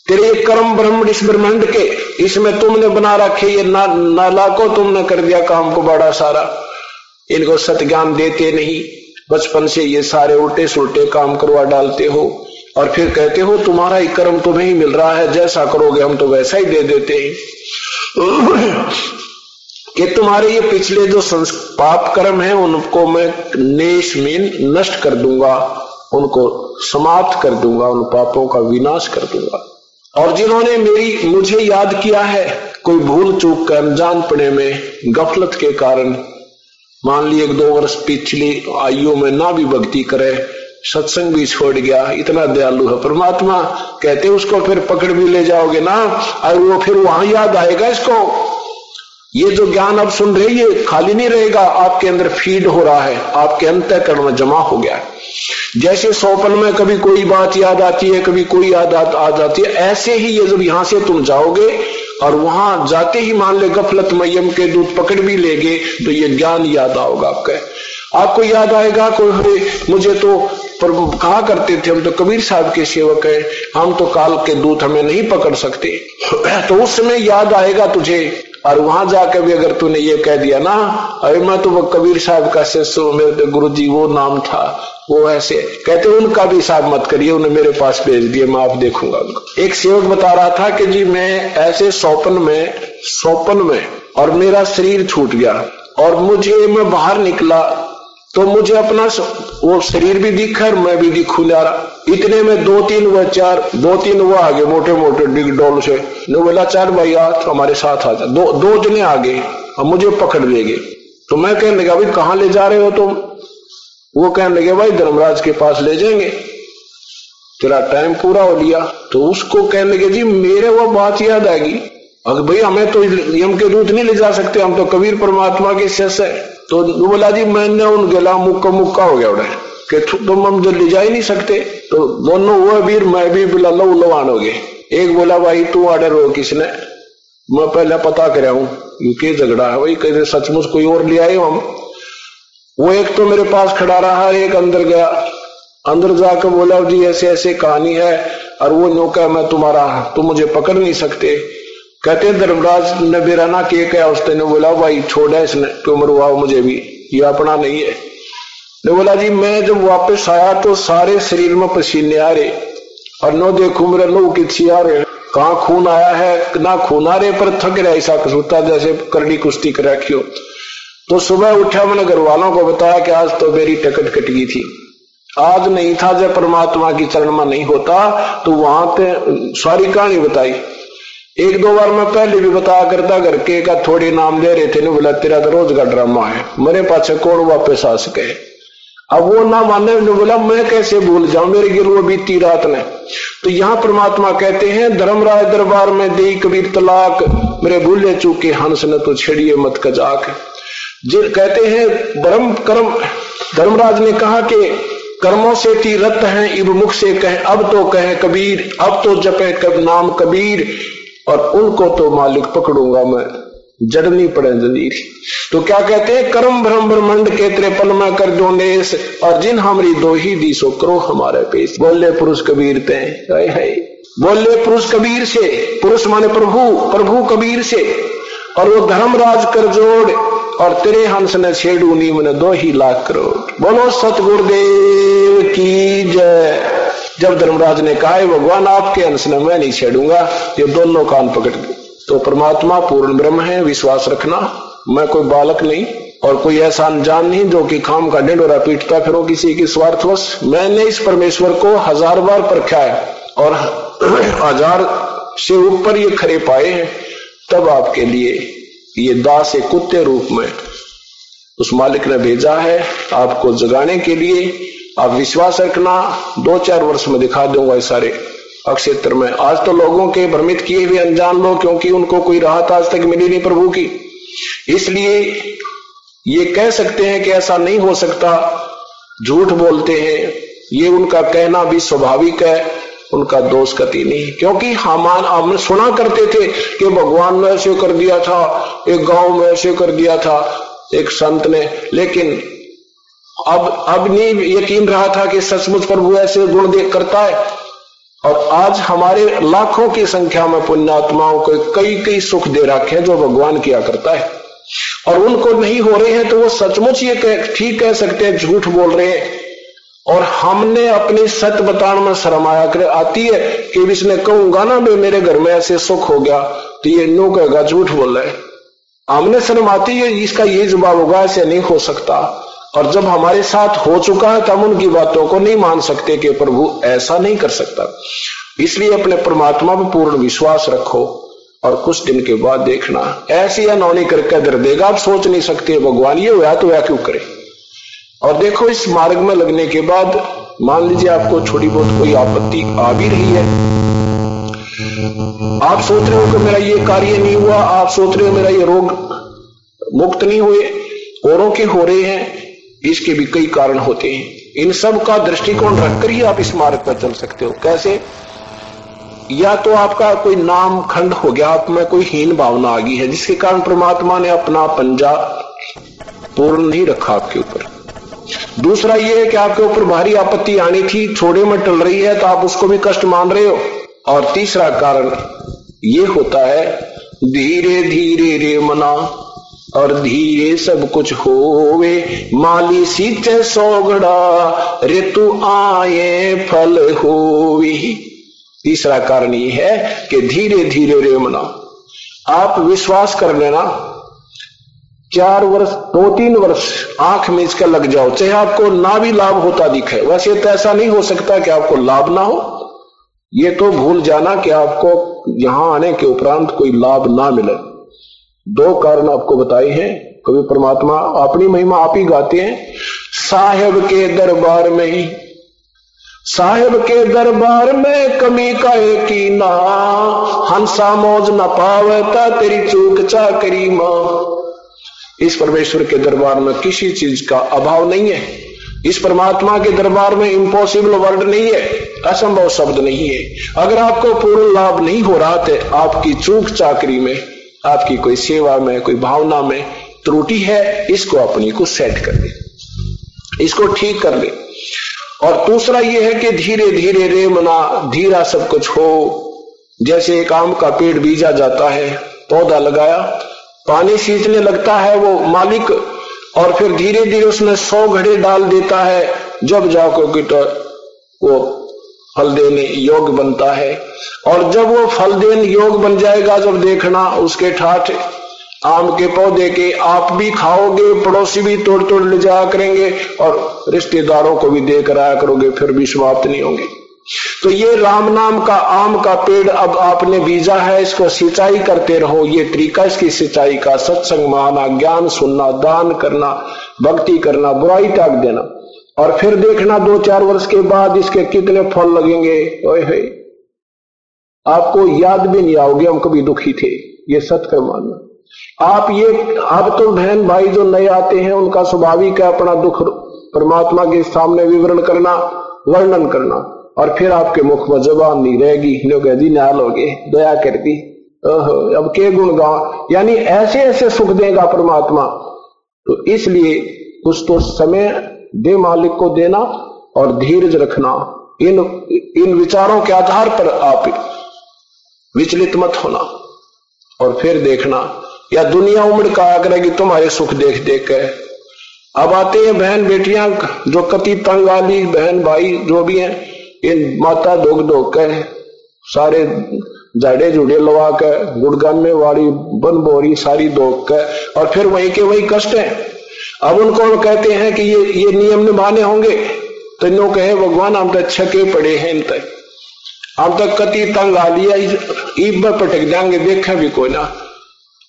तेरे ये कर्म ब्रह्म इस ब्रह्मांड के इसमें तुमने बना रखे ये ना, नाला को तुमने कर दिया काम को बड़ा सारा। इनको सत ज्ञान देते नहीं। बचपन से ये सारे उल्टे सुलटे काम करवा डालते हो और फिर कहते हो, तुम्हारा ही कर्म तुम्हें ही मिल रहा है, जैसा करोगे हम तो वैसा ही दे देते हैं। कि तुम्हारे ये पिछले जो पाप कर्म है, उनको मैं नेश मीन नष्ट कर दूँगा, उनको समाप्त कर दूँगा, उन पापों का विनाश कर दूँगा। और जिन्होंने मेरी, मुझे याद किया है, कोई भूल चूक कर अनजान पड़े में गफलत के कारण मान ली एक दो वर्ष पिछली आयु में ना भी भक्ति करे, सत्संग भी छोड़ गया, इतना दयालु है। परमात्मा कहते उसको फिर पकड़ भी ले जाओगे ना, और वो फिर वहाँ याद आएगा इसको। ये जो ज्ञान आप सुन रहे ये खाली नहीं रहेगा, आपके अंदर फ़ीड हो रहा है, आपके अंतकरण में जमा हो गया जैसे सौपन में कभी कोई बात याद आती है, कभी कोई याद आ जाती है, ऐसे ही ये जब यहाँ से तुम जाओगे और वहाँ जाते ही मान ले गफलत मयम के दूध पकड़ भी लेगे तो ये ज्ञान याद आओगे आपका। आपको याद आएगा, कोई मुझे तो पर कहा करते थे, हम तो कबीर साहब के सेवक हैं, हम तो काल के दूत हमें नहीं पकड़ सकते। तो उस समय याद आएगा तुझे। और वहाँ जाकर भी अगर तूने ये कह दिया ना, अरे मैं तो वो कबीर साहब का शिष्य मेरे तो गुरु जी, वो नाम था, वो ऐसे। कहते उनका भी हिसाब मत करिए, उन्हें मेरे पास भेज दिए, मैं आप देखूँगा एक सेवक बता रहा था कि जी, मैं ऐसे सौपन में सौपन में, और मेरा शरीर छूट गया, और मुझे, मैं बाहर निकला तो मुझे अपना वो शरीर भी दिखा और मैं भी दिखू जा रहा इतने में दो तीन व चार, दो तीन वो आगे, मोटे मोटे डिग डोल से। ने बोला, चार भाई आ तो हमारे साथ आ जा। दो दो जने आगे और मुझे पकड़ लेंगे तो मैं कहने लगा, भाई, कहाँ ले जा रहे हो तुम? वो कहने लगे, भाई, धर्मराज के पास ले जाएँगे। तेरा टाइम पूरा हो लिया। तो उसको कहने लगे, जी, मेरे वो बात याद आएगी। अगर भाई, हमें तो यम के दूत नहीं ले जा सकते, हम तो कबीर परमात्मा के शिष्य है। तो बोला जी, मैंने उन गला मुक्का मुक्का हो गया उड़े कि तुम हम ले जा ही नहीं सकते। तो दोनों वो वीर, मैं भी बोला लो लवान हो गए। एक बोला, भाई, तू ऑर्डर हो किसने? मैं पहले पता कर हूँ ये झगड़ा है भाई कहते सचमुच कोई और ले आए हम? वो एक तो मेरे पास खड़ा रहा, एक अंदर गया। अंदर जाकर बोला, जी ऐसे ऐसे कहानी है, और वो नौका मैं तुम्हारा, तुम मुझे पकड़ नहीं सकते। कहते धर्मराज ने बेराना के क्या उसने ने बोला, भाई, छोड़ा इसने क्यों मरवाओ मुझे भी, ये अपना नहीं है। ने बोला, जी, मैं जब वापस आया तो सारे शरीर में पसीने आ रहे। और नो देखू, मेरे लो किसी आ रहे। कहा खून आया है, ना खून आ रहे, पर थक रहा, ऐसा कसूता जैसे करनी कुश्ती कर रखी तो सुबह उठा, मैंने घर वालों को बताया कि आज तो मेरी टिकट कट गई थी। आज नहीं था, जब परमात्मा की चरण में नहीं होता तो वहाँ पे सारी कहानी बताई। एक दो बार मैं पहले भी बताया करता घर के का थोड़ी नाम दे रहे थे नहीं बोला, तेरा तो रोज का ड्रामा है। मेरे पास कौन वापस आ सके? अब वो ना माने ने बोला, मैं कैसे भूल जाऊँ? मेरे गिर वो बीती रात ने। तो यहाँ परमात्मा कहते हैं, धर्मराज दरबार में दे कबीर तलाक, मेरे भूले चूके हंस ने तो छेड़िए मत कजाक। जिन कहते हैं धर्म कर्म धर्मराज ने कहा कि कर्मों से तीरत है, इब मुख से कहे, अब तो कहे कबीर, अब तो जपे कब नाम कबीर। और उनको तो मालिक पकड़ूँगा मैं। जड़नी पड़े जदीर तो क्या कहते हैं, कर्म ब्रह्म ब्रह्मंड के त्रेपन में कर दो और जिन हमारी दो ही दी सो करो हमारे पेश। बोले पुरुष कबीर ते है बोले पुरुष कबीर से, पुरुष माने प्रभु प्रभु कबीर से। और वो धर्मराज कर जोड़ और तेरे हंस ने छेड़ू नी मैंने दो ही लाख करोड़। बोलो सतगुरुदेव की जय। जब धर्मराज ने कहा भगवान, आपके अंश में मैं नहीं छेड़ूँगा। ये दोनों कान पकड़ गए। तो परमात्मा पूर्ण ब्रह्म है, विश्वास रखना। मैं कोई बालक नहीं और कोई ऐसा अनजान नहीं जो कि खाम का डेंडोरा पीटता फिर किसी की स्वार्थवश। मैंने इस परमेश्वर को हज़ार बार परखा है और हज़ार से ऊपर ये खरे पाए हैं। तब आपके लिए ये दास एक कुत्ते रूप में उस मालिक ने भेजा है। आपको जगाने के लिए आप विश्वास रखना, दो चार वर्ष में दिखा दूँगा इस सारे अक्षेत्र में। आज तो लोगों के भ्रमित किए हुए अनजान लोग, क्योंकि उनको कोई राहत आज तक मिली नहीं प्रभु की। इसलिए ये कह सकते हैं कि ऐसा नहीं हो सकता। झूठ बोलते हैं, ये उनका कहना भी स्वाभाविक है, उनका दोष कति नहीं। क्योंकि हम हम सुना करते थे कि भगवान ने ऐसे कर दिया था, एक गाँव में ऐसे कर दिया था, एक संत ने। लेकिन अब अब नहीं यकीन रहा था कि सचमुच प्रभु ऐसे गुण देख करता है। और आज हमारे लाखों की संख्या में पुण्यात्माओं को कई कई सुख दे रखे हैं जो भगवान किया करता है। और उनको नहीं हो रहे हैं तो वो सचमुच ये ठीक कह सकते हैं, झूठ बोल रहे हैं। और हमने अपनी सत बताने में शर्माया कर, आती है कि इसने कहूँगा ना, भाई मेरे घर में ऐसे सुख हो गया तो ये नो कहेगा, झूठ बोल रहे हमने शर्म आती है, इसका ये जवाब होगा, ऐसे नहीं हो सकता। और जब हमारे साथ हो चुका है, तब उनकी बातों को नहीं मान सकते कि प्रभु ऐसा नहीं कर सकता। इसलिए अपने परमात्मा पर पूर्ण विश्वास रखो और कुछ दिन के बाद देखना, ऐसी अनौनी करके दर देगा। आप सोच नहीं सकते, भगवान, ये हुआ तो वह क्यों करे? और देखो, इस मार्ग में लगने के बाद, मान लीजिए आपको छोटी बहुत कोई आपत्ति आ भी रही है। आप सोच रहे हो कि मेरा ये कार्य नहीं हुआ, आप सोच रहे हो मेरा ये रोग मुक्त नहीं हुए, औरों के हो रहे हैं। इसके भी कई कारण होते हैं। इन सब का दृष्टिकोण रखकर ही आप इस मार्ग पर चल सकते हो। कैसे? या तो आपका कोई नाम खंड हो गया, आप में कोई हीन भावना आ गई है, जिसके कारण परमात्मा ने अपना पंजा पूर्ण नहीं रखा आपके ऊपर। दूसरा यह है कि आपके ऊपर भारी आपत्ति आनी थी, छोड़े में टल रही है तो आप उसको भी कष्ट मान रहे हो। और तीसरा कारण ये होता है धीरे धीरे रे मना। और धीरे सब कुछ होवे। माली सीते सोगड़ा, ऋतु आए फल होवी। तीसरा कारण ये है कि धीरे धीरे रे मना। आप विश्वास कर लेना, चार वर्ष दो तीन वर्ष आँख में इसका लग जाओ, चाहे आपको ना भी लाभ होता दिखे। वैसे तो ऐसा नहीं हो सकता कि आपको लाभ ना हो। ये तो भूल जाना कि आपको यहाँ आने के उपरांत कोई लाभ ना मिले। दो कारण आपको बताए हैं। कभी परमात्मा अपनी महिमा आप ही गाते हैं। साहेब के दरबार में ही, साहेब के दरबार में कमी का एक ही ना हंसा मौज न पावता तेरी चूक चा करी माँ। इस परमेश्वर के दरबार में किसी चीज़ का अभाव नहीं है। इस परमात्मा के दरबार में इम्पॉसिबल वर्ड नहीं है। असंभव शब्द नहीं है। अगर आपको पूर्ण लाभ नहीं हो रहा तो आपकी चूक चाकरी में आपकी कोई सेवा में, कोई भावना में त्रुटि है, इसको अपनी को सेट कर दे। इसको ठीक कर ले। और दूसरा यह है कि धीरे धीरे रे मना, धीरा सब कुछ हो। जैसे एक आम का पेड़ बीजा जाता है, पौधा लगाया, पानी सींचने लगता है वो मालिक, और फिर धीरे धीरे उसमें सौ घड़े डाल देता है, जब जाकर तो वो फल देने योग बनता है। और जब वो फल देने योग बन जाएगा, जब देखना उसके ठाठ आम के पौधे के आप भी खाओगे, पड़ोसी भी तोड़ तोड़ ले जाया करेंगे और रिश्तेदारों को भी देकर आया करोगे, फिर भी समाप्त नहीं होंगे। तो ये राम नाम का आम का पेड़ अब आपने बीजा है, इसको सिंचाई करते रहो। ये तरीका इसकी सिंचाई का। सत्संग माना ज्ञान सुनना, दान करना, भक्ति करना, बुराई टाक देना। और फिर देखना दो चार वर्ष के बाद इसके कितने फल लगेंगे। ओए आपको याद भी नहीं आओगे, हम कभी दुखी थे। ये सत्य मानना। आप ये अब तो बहन भाई जो नए आते हैं, उनका स्वाभाविक है अपना दुख परमात्मा के सामने विवरण करना, वर्णन करना। और फिर आपके मुख में जबान नहीं रहेगी। लोग नाल हो गए। दया कर दी। अब के गुण गाओ। यानी ऐसे ऐसे सुख देगा परमात्मा। तो इसलिए कुछ तो समय दे मालिक को देना और धीरज रखना। इन इन विचारों के आधार पर आप विचलित मत होना और फिर देखना, या दुनिया उम्र का करेगी तुम्हारे सुख देख देख के। अब आते हैं बहन बेटियाँ, जो कति तंग वाली, बहन भाई जो भी हैं, इन माता दोग दोग के, सारे जाड़े जुड़े लवा के, गुड़गाने वाली बन बोरी, सारी दोग के, और फिर वही के वही कष्ट है। अब उनको कहते हैं कि ये ये नियम निभाने होंगे। तो इनो कहे भगवान हम तो छके पड़े हैं इन हम तक कति तंग आ लिया ईब पटक जाएँगे देखे भी कोई ना।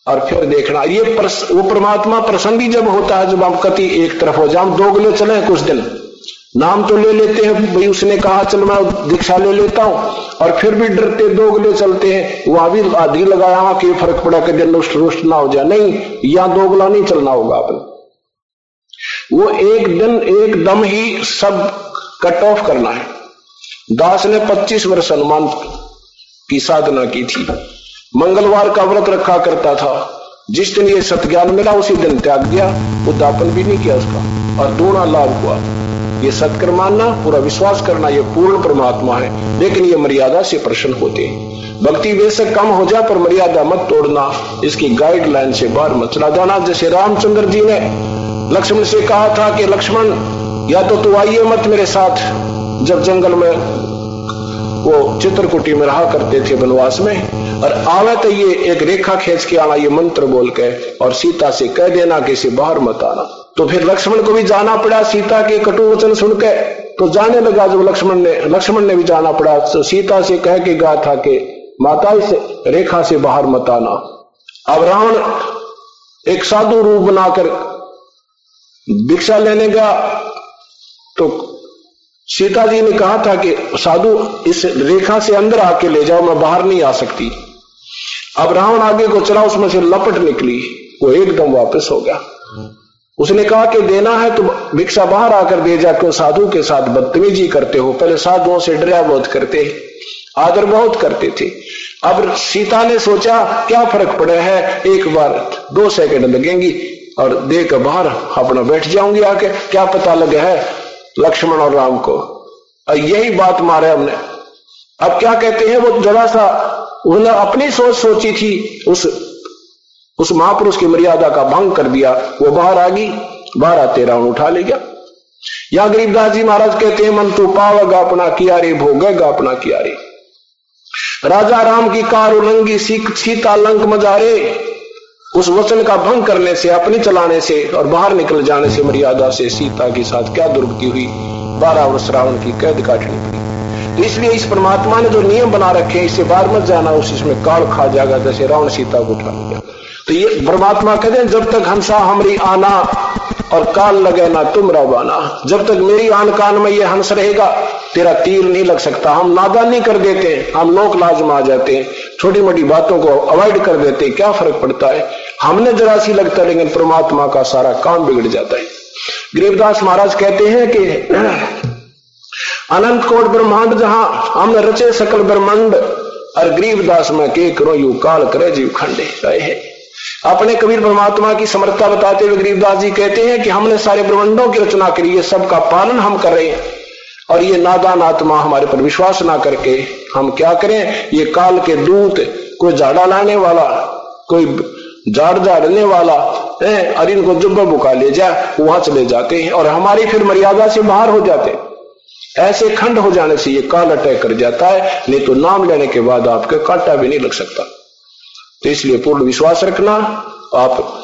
और फिर देखना ये प्रस, वो परमात्मा प्रसंगी जब होता है जब हम कति एक तरफ़ हो जाए हम दोगले चले कुछ दिन। नाम तो ले लेते हैं भाई उसने कहा चल मैं दीक्षा ले लेता हूँ। और फिर भी डरते दोगले चलते हैं। वहाँ भी आधी लगाया कि फ़र्क पड़ा कि दिन रुष्ट रुष्ट ना हो जाए। नहीं या दोगला नहीं चलना होगा आपने। वो एक दिन एक दम ही सब कट ऑफ़ करना है। दास ने 25 वर्ष हनुमान की साधना की थी। मंगलवार का व्रत रखा करता था। जिस दिन ये सत्ज्ञान मिला, उसी दिन त्याग दिया। उद्यापन भी नहीं किया उसका। और दोनों लाभ हुआ। ये सत्कर मानना, पूरा विश्वास करना, ये पूर्ण परमात्मा है। लेकिन ये मर्यादा से प्रश्न होते हैं। भक्ति बेशक कम हो जाए, पर मर्यादा मत तोड़ना। इसकी गाइडलाइन से बाहर मत चला जाना। जैसे रामचंद्र जी ने लक्ष्मण से कहा था कि लक्ष्मण, या तो तू आइए मत मेरे साथ। जब जंगल में वो चित्रकुटी में रहा करते थे वनवास में, और आवे तो ये एक रेखा खींच के आना, ये मंत्र बोल के, और सीता से कह देना कि इसे बाहर मत आना। तो फिर लक्ष्मण को भी जाना पड़ा, सीता के कटु वचन सुन के। तो जाने लगा जब लक्ष्मण ने लक्ष्मण ने भी जाना पड़ा तो सीता से कह के कहा था कि माता इस रेखा से बाहर मत आना। अब रावण एक साधु रूप बनाकर भिक्षा लेने गया तो सीता जी ने कहा था कि, साधु, इस रेखा से अंदर आके ले जाओ, मैं बाहर नहीं आ सकती। अब रावण आगे को चला, उसमें से लपट निकली, वो एकदम वापस हो गया। उसने कहा कि, देना है तो भिक्षा बाहर आकर दे जा क्यों? साधु के साथ बदतमीजी करते हो। पहले साधुओं से डरा बहुत करते आदर बहुत करते थे। अब सीता ने सोचा, क्या फ़र्क पड़ा है? एक बार, दो सेकंड लगेंगी और दे कर बाहर अपना बैठ जाऊँगी आके, क्या पता लगे है लक्ष्मण और राम को। और यही बात मारे हमने। अब क्या कहते हैं, वो जरा सा उन्होंने अपनी सोच सोची थी, उस उस महापुरुष की मर्यादा का भंग कर दिया, वो बाहर आ गई बाहर आते रावण उठा ले गया। या गरीबदास जी महाराज कहते हैं, मन तू पावेगा अपना कियारे भोगेगा अपना कियारे राजा राम की कार उलंगी सीता लंक मजारे उस वचन का भंग करने से, अपनी चलाने से और बाहर निकल जाने से, मर्यादा से, सीता के साथ क्या दुर्गति हुई? बारह वर्ष रावण की कैद काटनी पड़ी। तो इसलिए इस परमात्मा ने जो नियम बना रखे हैं इससे मत जाना, उस इसमें काल खा जाएगा, जैसे रावण सीता को उठा लिया। तो ये परमात्मा कहते हैं, जब तक हंसा हमारी आना और काल लगे ना तुम रवाना। जब तक मेरी आन कान में ये हंस रहेगा, तेरा तीर नहीं लग सकता। हम नादानी कर देते हैं हम लोक लाज में आ जाते हैं छोटी मोटी बातों को अवॉइड कर देते हैं क्या फ़र्क पड़ता है? हमने जरा सी लगता है लेकिन परमात्मा का सारा काम बिगड़ जाता है। गरीबदास महाराज कहते हैं कि, अनंत कोट ब्रह्मांड जहाँ हमने रचे सकल ब्रह्मांड, और गरीबदास में के करो यू काल करे जीव खंडे रहे हैं। अपने कबीर परमात्मा की समर्थता बताते हुए गरीबदास जी कहते हैं कि हमने सारे ब्रह्मंडों की रचना करी है सबका पालन हम कर रहे हैं। और ये नादान आत्मा हमारे पर विश्वास ना करके हम क्या करें? ये काल के दूत, कोई झाड़ा लाने वाला, कोई झाड़ झाड़ने वाला, है, और इनको जुब्बा बुका ले जाए वहाँ चले जाते हैं और हमारी फिर मर्यादा से बाहर हो जाते ऐसे खंड हो जाने से ये काल अटैक कर जाता है, नहीं तो नाम लेने के बाद आपके कांटा भी नहीं लग सकता। तो इसलिए पूर्ण विश्वास रखना, आप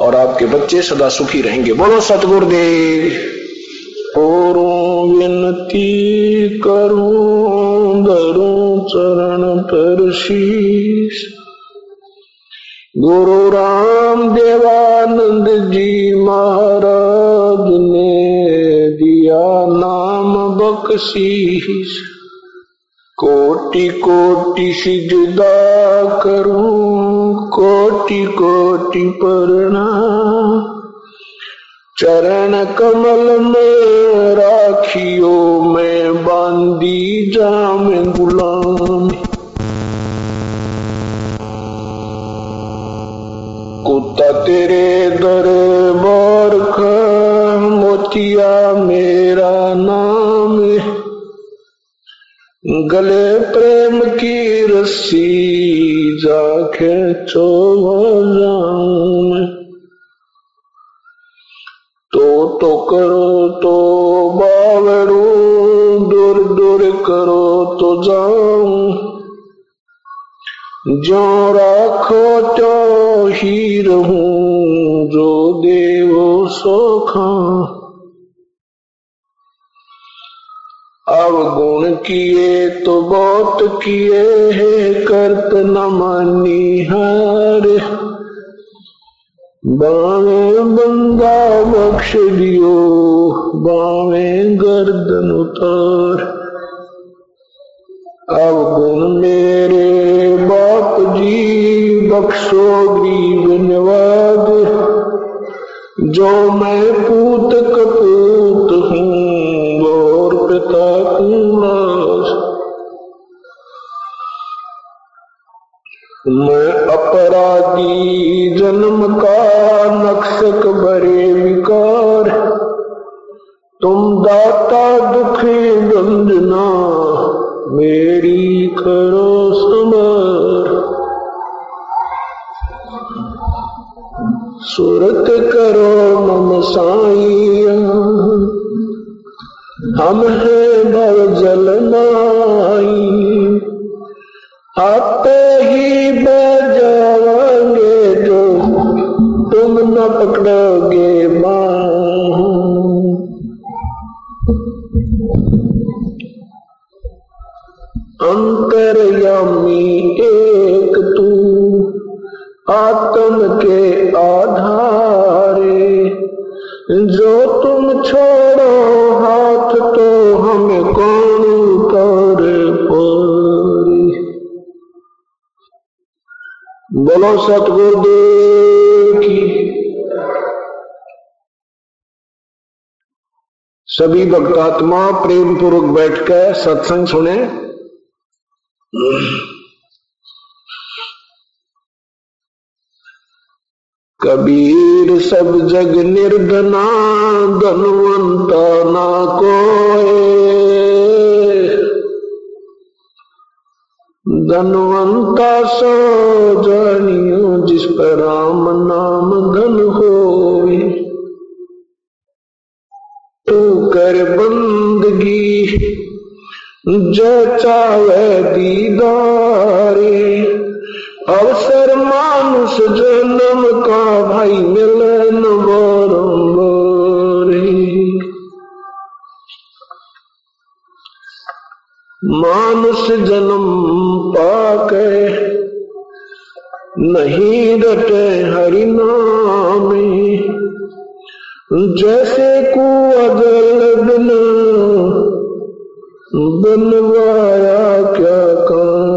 और आपके बच्चे सदा सुखी रहेंगे। बोलो, सतगुरुदेव। और विनती करूँ, दरू चरण पर शीश। गुरु राम देवानंद जी महाराज ने दिया नाम बख्शीश। कोटि कोटि सिजदा करूँ, कोटि कोटि प्रणाम चरण कमल में राखियो में बांदी जाम गुलाम। कुत्ता तेरे दरबार गले प्रेम की रस्सी, जाके चो तो तो करो तो बावड़ू, दूर दूर करो तो जाऊँ। जो राखो तो ही रहूँ, जो देवो सो अवगुण किए तो बहुत किए है, करत न मानी हार। बावे बंदा बख्श दियो, बावे गर्दन उतार। अवगुण मेरे बाप जी, बख्शो गरीब नवाज़ जो मैं पूत कपूत मैं अपराधी, जन्म का नक्शक बरे विकार। तुम दाता दुखी गंजना, मेरी करो समर सुरत करो मम साइया हम है सभी भक्तात्मा प्रेम पूर्वक बैठ कर सत्संग सुने। कबीर सब जग निर्धना, धनवंता ना कोए। धनवंता सो जानियो, जिस पर राम नाम धन होए कर बंदगी। जो चावे दीदारे। अवसर मानुष जन्म का भाई मिलन बारंबारी। मानुष जन्म पाके नहीं डटे हरि नामे जैसे कुआ जल बिना बनवाया क्या काम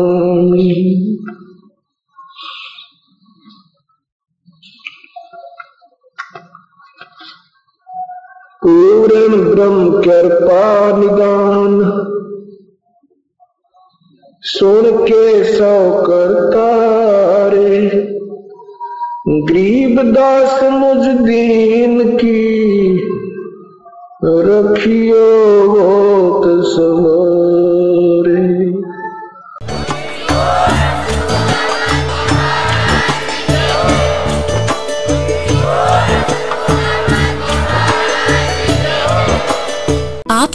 पूर्ण ब्रह्म कृपा निदान। सुन के सौ करता रे। गरीब दास मुझ दीन की रखियो बहुत सवारे